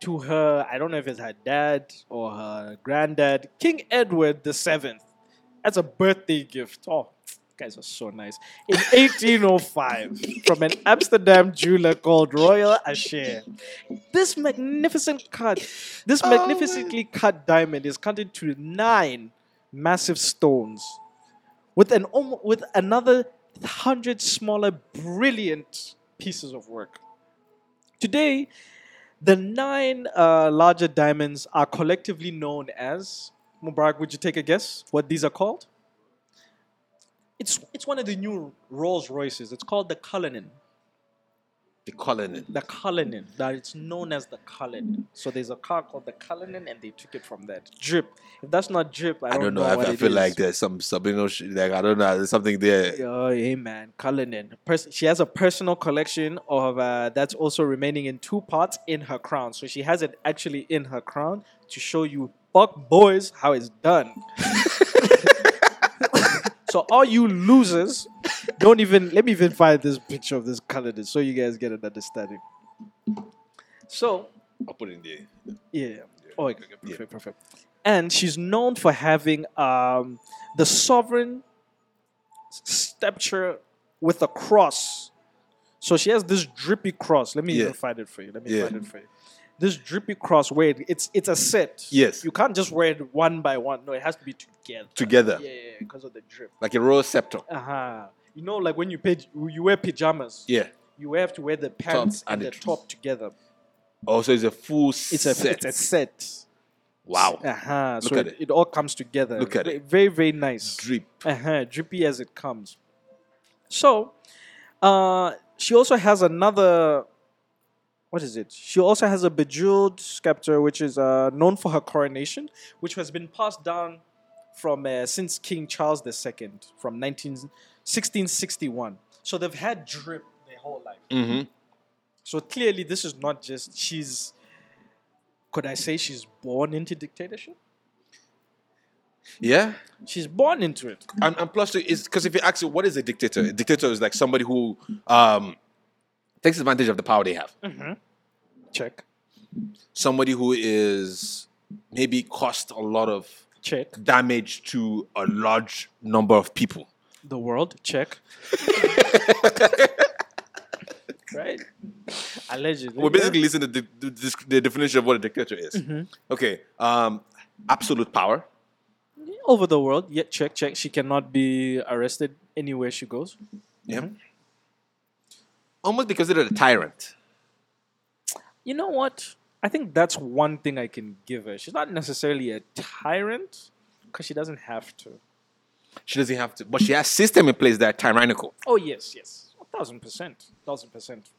to her, I don't know if it's her dad or her granddad, King Edward the Seventh. That's a birthday gift. Oh, guys are so nice. In 1805, from an Amsterdam jeweler called Royal Asscher. This magnificent cut, this Oh, magnificently cut diamond is cut into nine massive stones with an with another hundred smaller brilliant pieces of work. Today, the nine uh, larger diamonds are collectively known as Mubarak. Would you take a guess what these are called? It's it's one of the new Rolls Royces. It's called the Cullinan. The Cullinan. the Cullinan. That it's known as the Cullinan. So there's a car called the Cullinan, and they took it from that. Drip. If that's not drip, I I don't, don't know. know. I, I feel is. like there's some subliminal shit. Like I don't know. There's something there. Oh, hey man, Cullinan. Pers- she has a personal collection of uh, that's also remaining in two parts in her crown. So she has it actually in her crown to show you, fuck boys, how it's done. [laughs] so all you losers, don't even let me even find this picture of this Cullinan so you guys get an understanding. So I'll put it in there. yeah. Oh, okay, perfect, perfect. And she's known for having um, the sovereign stature with a cross. So she has this drippy cross. Let me Yeah. even find it for you. Let me Yeah. find it for you. This drippy cross where it, it's it's a set. Yes. You can't just wear it one by one. No, it has to be together. Together. Yeah, yeah, because of the drip. Like a royal scepter. Uh-huh. You know, like when you pay, you wear pajamas. Yeah. You have to wear the pants and and, the the top together. Also, it's a full It's a set. it's a set. wow. Uh-huh. Look so at it, it. it all comes together. Look at Ve- it. Very, very nice. Drip. Uh-huh. Drippy as it comes. So, uh, she also has another. What is it? She also has a bejeweled scepter, which is uh, known for her coronation, which has been passed down from uh, since King Charles II from 19, 1661. So they've had drip their whole life. Mm-hmm. So clearly, this is not just she's. Could I say she's born into dictatorship? Yeah. She's born into it. And, and plus, is because if you ask what is a dictator? A dictator is like somebody who um, takes advantage of the power they have. Check. Somebody who is maybe caused a lot of Check. damage to a large number of people. The world. Check. [laughs] right? Allegedly. We're basically listening to the, the, the, definition of what a dictator is. Okay. Um, absolute power. over the world. Yeah, check, check. She cannot be arrested anywhere she goes. Yeah. Almost because they're a tyrant. You know what? I think that's one thing I can give her. She's not necessarily a tyrant because she doesn't have to. She doesn't have to, but she has a system in place that are tyrannical. Oh yes, yes, a thousand percent, a thousand percent.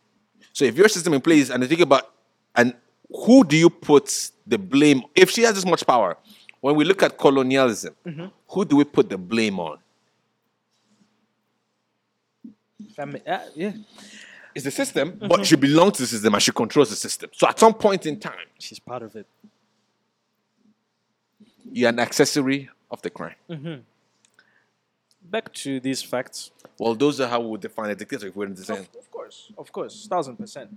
So if your system in place and you think about and who do you put the blame if she has this much power? When we look at colonialism, who do we put the blame on? Uh, yeah, It's the system, but she belongs to the system and she controls the system. So at some point in time, she's part of it. you're an accessory of the crime. Back to these facts. Well, those are how we would define a dictator if we're in the same. Of, of course, of course, thousand percent.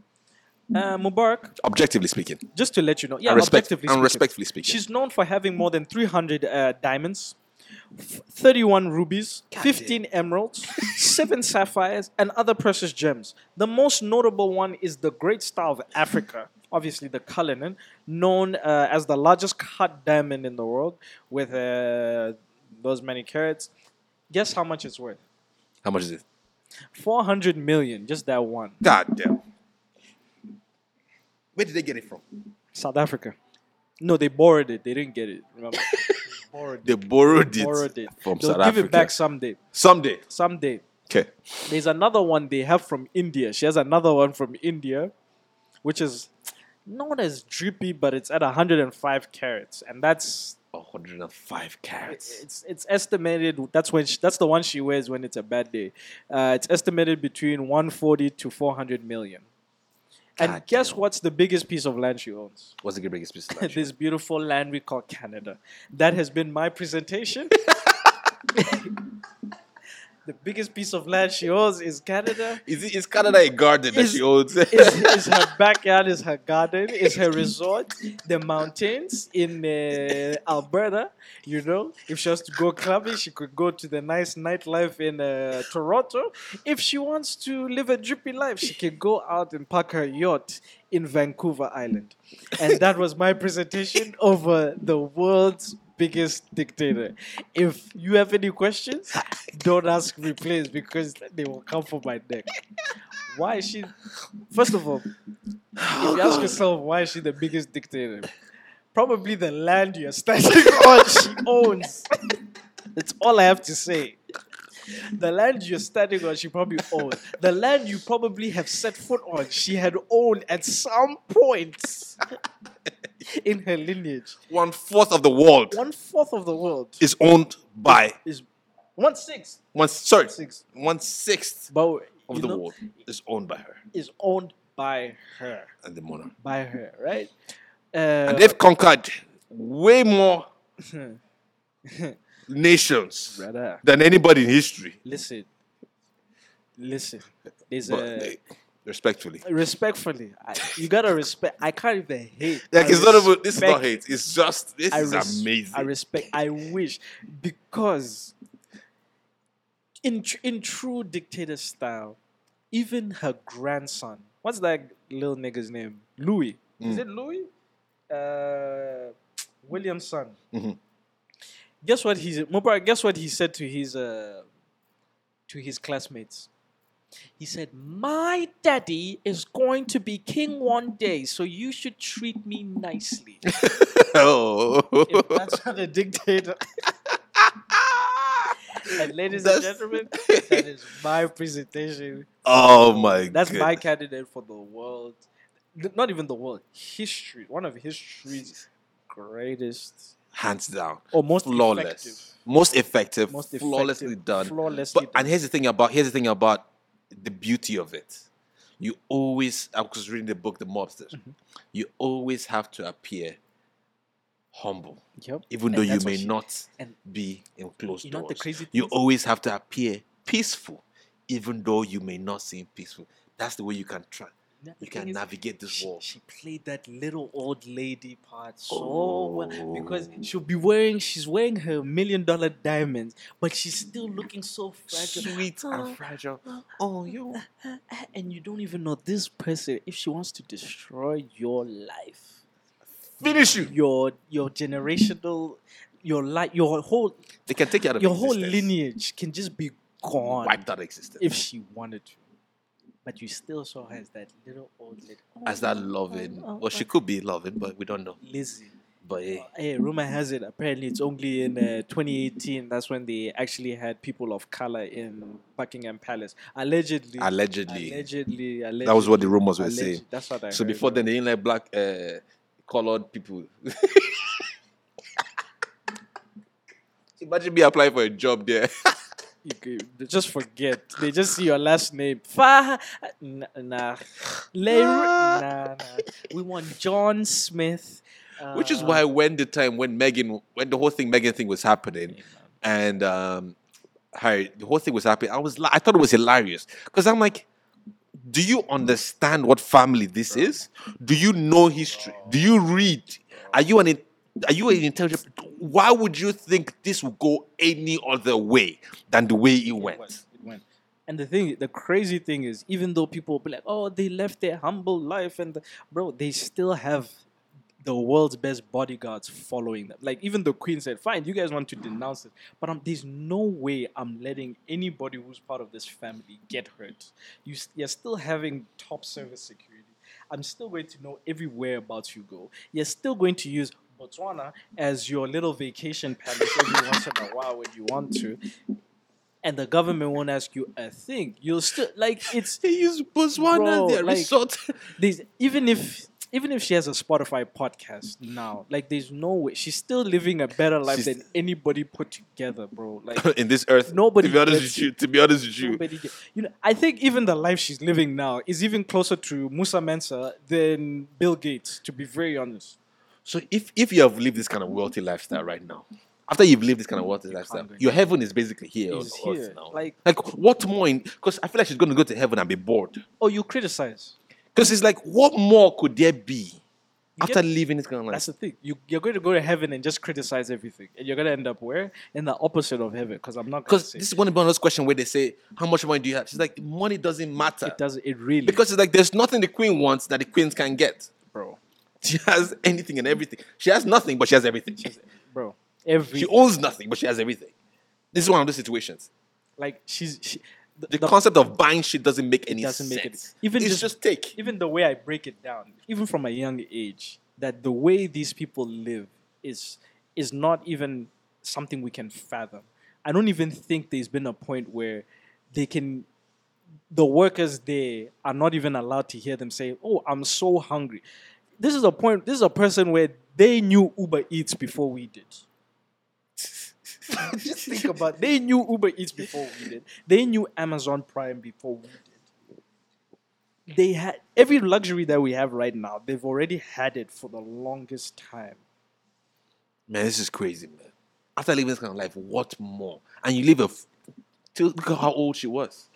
Uh, Mubarak, Objectively speaking. just to let you know, yeah, And respect- objectively and speaking, respectfully speaking. she's known for having more than 300 uh, diamonds, f- 31 rubies, 15 emeralds, 7 sapphires, and other precious gems. The most notable one is the Great Star of Africa, obviously the Cullinan, known uh, as the largest cut diamond in the world, with uh, those many carats. Guess how much it's worth? How much is it? 400 million, just that one. God damn. Where did they get it from? South Africa. No, they borrowed it. They didn't get it. Remember? [laughs] borrowed They borrowed it, borrowed it. from They'll South give Africa. it back someday. Someday. Someday. Okay. There's another one they have from India. She has another one from India, which is not as drippy, but it's at 105 carats, and that's 105 carats. it's it's estimated. That's when she, that's the one she wears when it's a bad day. Uh, it's estimated between 140 to 400 million. And God guess damn. what's the biggest piece of land she owns? [laughs] What's the biggest piece of [laughs] land? this beautiful land we call Canada. That has been my presentation. [laughs] the biggest piece of land she owns is Canada. Is, it, is Canada a garden that she owns? Is, is [laughs] her backyard, is her garden, is her resort, the mountains in uh, Alberta. You know, if she wants to go clubbing, she could go to the nice nightlife in uh, Toronto. If she wants to live a drippy life, she can go out and park her yacht in Vancouver Island. And that was my presentation over the world's biggest dictator. If you have any questions, don't ask me, please, because they will come for my neck. Why is she? First of all, if you ask yourself why is she the biggest dictator, probably the land you're standing [laughs] on she owns. That's all I have to say. The land you're standing on, she probably owned. The land you probably have set foot on, she had owned at some point [laughs] in her lineage. One fourth of the world One fourth of the world is owned by is one sixth. one. Sorry, Sixth. one sixth But of you the know, world is owned by her is owned by her. and the monarch. By her, right? Uh, And they've conquered way more [laughs] nations brother, than anybody in history. listen. Listen. There's But a they- respectfully, respectfully, I, you gotta respect. I can't even hate. like I it's not even. This is not hate. It's just this I is res- amazing. I respect. I wish because in in true dictator style, even her grandson. What's that little nigga's name? Louis. Is Mm. it Louis? Uh, William's son. Mhm. Guess what he's Mubarak, Guess what he said to his uh, to his classmates. He said, "My daddy is going to be king one day, so you should treat me nicely." [laughs] oh, if that's not a dictator. and ladies and That's- gentlemen, [laughs] that is my presentation. oh my That's my candidate for the world. Not even the world, history. One of history's greatest hands down. or most flawless, effective. most effective, Most flawlessly done. flawlessly but and here's the thing about here's the thing about the beauty of it. You always I was reading the book The Mobsters. Mm-hmm. You always have to appear humble, Yep. even And though you may she- not and be in closed you doors. what the crazy you always have to appear peaceful, even though you may not seem peaceful. That's the way you can try. You can navigate this she, world. she played that little old lady part so well because Oh. she'll be wearing she's wearing her million dollar diamonds, but she's still looking so fragile. Sweet Oh, and fragile. Oh, you. Uh, uh, uh, and you don't even know this person if she wants to destroy your life, Finish you. your your generational, your life, your whole They can take you out of your whole lineage can just be gone Wiped out existence. if she wanted to. But you still saw her as that little old lady. as that loving. oh, Well, she could be loving, but we don't know. Lizzie. But hey, Hey, rumor has it apparently it's only in uh, 2018 that's when they actually had people of color in Buckingham Palace. Allegedly. allegedly, Allegedly. allegedly that was what the rumors were alleged- saying. That's what I So heard. before then, they didn't let black, uh, colored people. [laughs] Imagine me applying for a job there. [laughs] You could- just forget. They just see your last name. Fa. Nah. nah. Nah, nah. We want John Smith. Which is uh, why when the time when Meghan, when the whole thing Meghan thing was happening, and um, her the whole thing was happening, I was I thought it was hilarious because I'm like, do you understand what family this is? Do you know history? Do you read? Are you an are you an intelligent? Why would you think this would go any other way than the way it It went? It went. And the thing, the crazy thing is, even though people will be like, "Oh, they left their humble life," and the, bro, they still have the world's best bodyguards following them. Like even the queen said, "Fine, you guys want to denounce it, but um, there's no way I'm letting anybody who's part of this family get hurt. You, you're still having top service security. I'm still going to know every whereabouts you go. You're still going to use." Botswana as your little vacation palace every [laughs] once in a while when you want to, and the government won't ask you a thing. You'll still like it's They use Botswana Bro, their like- resort. [laughs] even if even if she has a Spotify podcast now, like there's no way she's still living a better life She's- than anybody put together, bro. Like [laughs] in this earth. Nobody To be honest with you, to be honest with you, you know, I think even the life she's living now is even closer to Musa Mensa than Bill Gates. To be very honest, So if if you have lived this kind of mm-hmm. wealthy lifestyle right now, after you've lived this kind of wealthy lifestyle, your heaven is basically here Is here. now. Like- like what more? Because I feel like she's going to go to heaven and be bored. oh, you criticize. Because it's like, what more could there be after living this kind of life? That's the thing. You, you're going to go to heaven and just criticize everything, and you're going to end up where in the opposite of heaven. Because I'm not Because this is one of those questions where they say, "How much money do you have?" She's like, "Money doesn't matter." it doesn't. It really because it's like there's nothing the queen wants that the queens can get. bro, [laughs] She has anything and everything. She has nothing, but she has everything. bro. Every She owns nothing, but she has everything. This is one of those situations. like she's she, the, The, the- concept of buying shit doesn't make any doesn't sense. make it even it's just, just, take. even the way I break it down, even from a young age, that the way these people live is is not even something we can fathom. I don't even think there's been a point where they can the workers there are not even allowed to hear them say, "Oh, I'm so hungry." This is a point. This is a person where they knew Uber Eats before we did. [laughs] Just think about. They knew Uber Eats before we did. They knew Amazon Prime before we did. They had every luxury that we have right now. They've already had it for the longest time. Man, this is crazy, man. After living this kind of life, what more? And you live a. F- look at how old she was.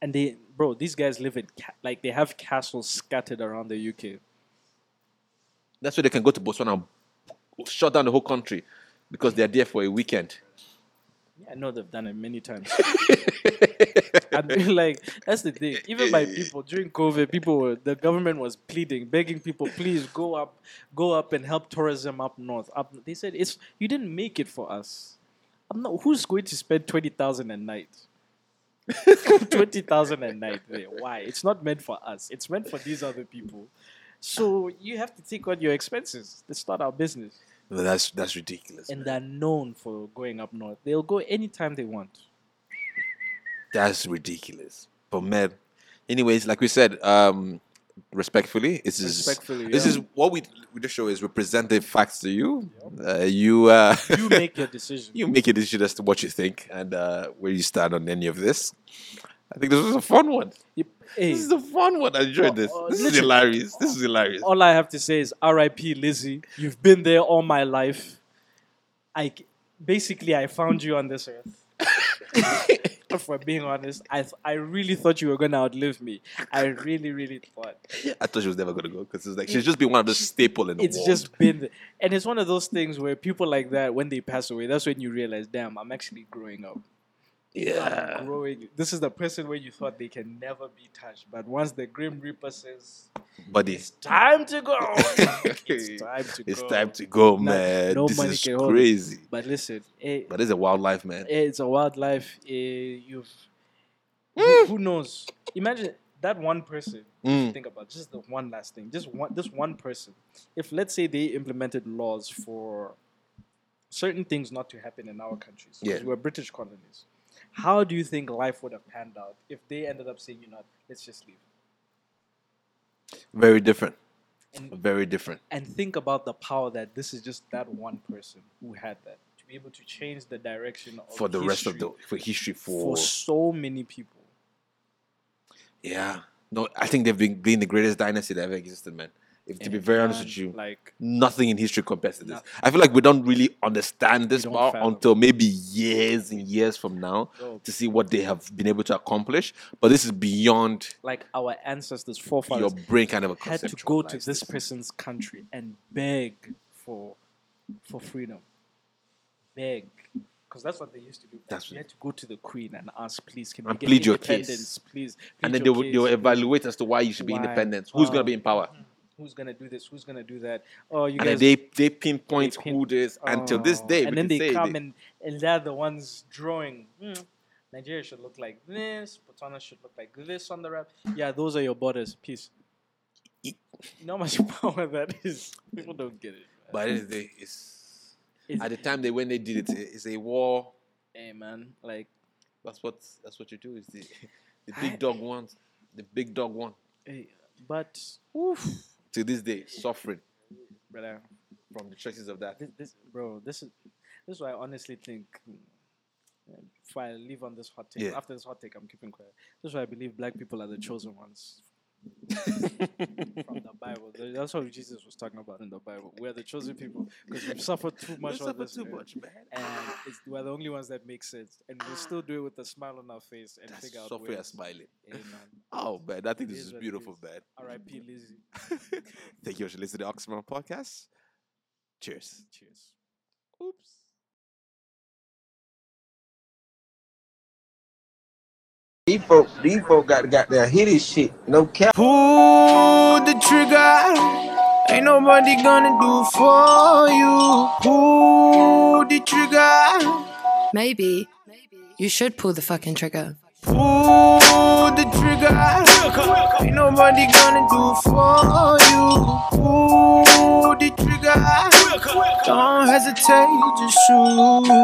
And they, bro, these guys live in ca- like they have castles scattered around the UK. That's why they can go to Botswana and shut down the whole country because they're there for a weekend. Yeah, I know they've done it many times. [laughs] I mean, like that's the thing. Even by eh. people during COVID, people were the government was pleading, begging people, please go up, go up and help tourism up north. Up, they said it's you didn't make it for us. I'm not. Who's going to spend twenty thousand a night? [laughs] twenty thousand a night. there. Why? It's not meant for us. It's meant for these other people. So you have to take on your expenses. Let's start our business. No, that's that's ridiculous. And man. they're known for going up north. They'll go anytime they want. That's ridiculous. But man, anyways, like we said, um, respectfully, this is Respectfully, this yeah. is what we with the show is we present the facts to you. Uh, you uh, You make your [laughs] decision. you make your decision as to what you think and uh, where you stand on any of this. I think this was a fun one. Yep. Hey, This is a fun one. I enjoyed this. uh, This is hilarious. This is hilarious. all I have to say is R.I.P. Lizzie. You've been there all my life. I basically I found you on this earth. [laughs] For being honest, I th- I really thought you were gonna outlive me. I really, really thought. I thought she was never gonna go because it's like she's just been one of the staple in the It's world. just been, and it's one of those things where people like that, when they pass away, that's when you realize, damn, I'm actually growing up. Yeah. Growing. This is the person where you thought they can never be touched, but once the Grim Reaper says, Buddy, "It's time to go," [laughs] it's time to it's go. time to go, man. no this is crazy. But listen, eh, But it's a wildlife, man. it's a wildlife. eh, you've Mm. who, who knows? Imagine that one person. Mm. Think about just the one last thing. Just one. This one person. If let's say they implemented laws for certain things not to happen in our countries, because Yeah. we're British colonies. How do you think life would have panned out if they ended up saying, you know, let's just leave? Very different. And Very different. and think about the power that this is just that one person who had that to be able to change the direction of For the rest of the for history for for, so many people. yeah. No, I think they've been being the greatest dynasty that ever existed, man. If to be very honest with you, like nothing in history compares to this. Nothing. I feel like we don't really understand this part until maybe years and years from now to see what they have been able to accomplish. But this is beyond like our ancestors, forefathers. your brain kind of had to go to this person's country and beg for for freedom. Beg. Because that's what they used to do. That's you had to go to the queen and ask, please, can we And get plead your case. independence, please? and then they will, they will evaluate as to why you should be independent. Who's going to be in power? Mm. Who's gonna do this? Who's gonna do that? Oh, you And guys. they, they pinpoint they pin- who this until this Oh, day. and then they come they- and, and they're the ones drawing. "Hmm, Nigeria should look like this. Botswana should look like this on the map. Yeah, those are your borders. Peace. You know how much [laughs] power that is. People don't get it. man. But at the end of the day, it's, It's- at the time they when they did it, it's a war. hey man, like That's what that's what you do. Is the [laughs] the I- big dog won. The big dog won. hey, but To this day, suffering brother, from the traces of that. this, this bro, this is this is why I honestly think. hmm, Before I leave on this hot take, Yeah. after this hot take, I'm keeping quiet. This is why I believe black people are the chosen ones from the Bible. That's what Jesus was talking about in the Bible. We're the chosen people because we've suffered too much on suffered too much, man. and we're the only ones that make sense, and we'll still do it with a smile on our face and That's figure out ways. smiling. Amen. [laughs] Oh man, I think It this is is beautiful, is. man. R.I.P. Lizzie. [laughs] Thank you for listening to the Oxymoron podcast. Cheers. Cheers. Oops. These folk, these folk got got their hit this shit. No cap. Pull the trigger. Ain't nobody gonna do for you. Pull the trigger. Maybe you should pull the fucking trigger. Pull the trigger. Ain't nobody gonna do for you. Pull the trigger. Don't hesitate, just shoot.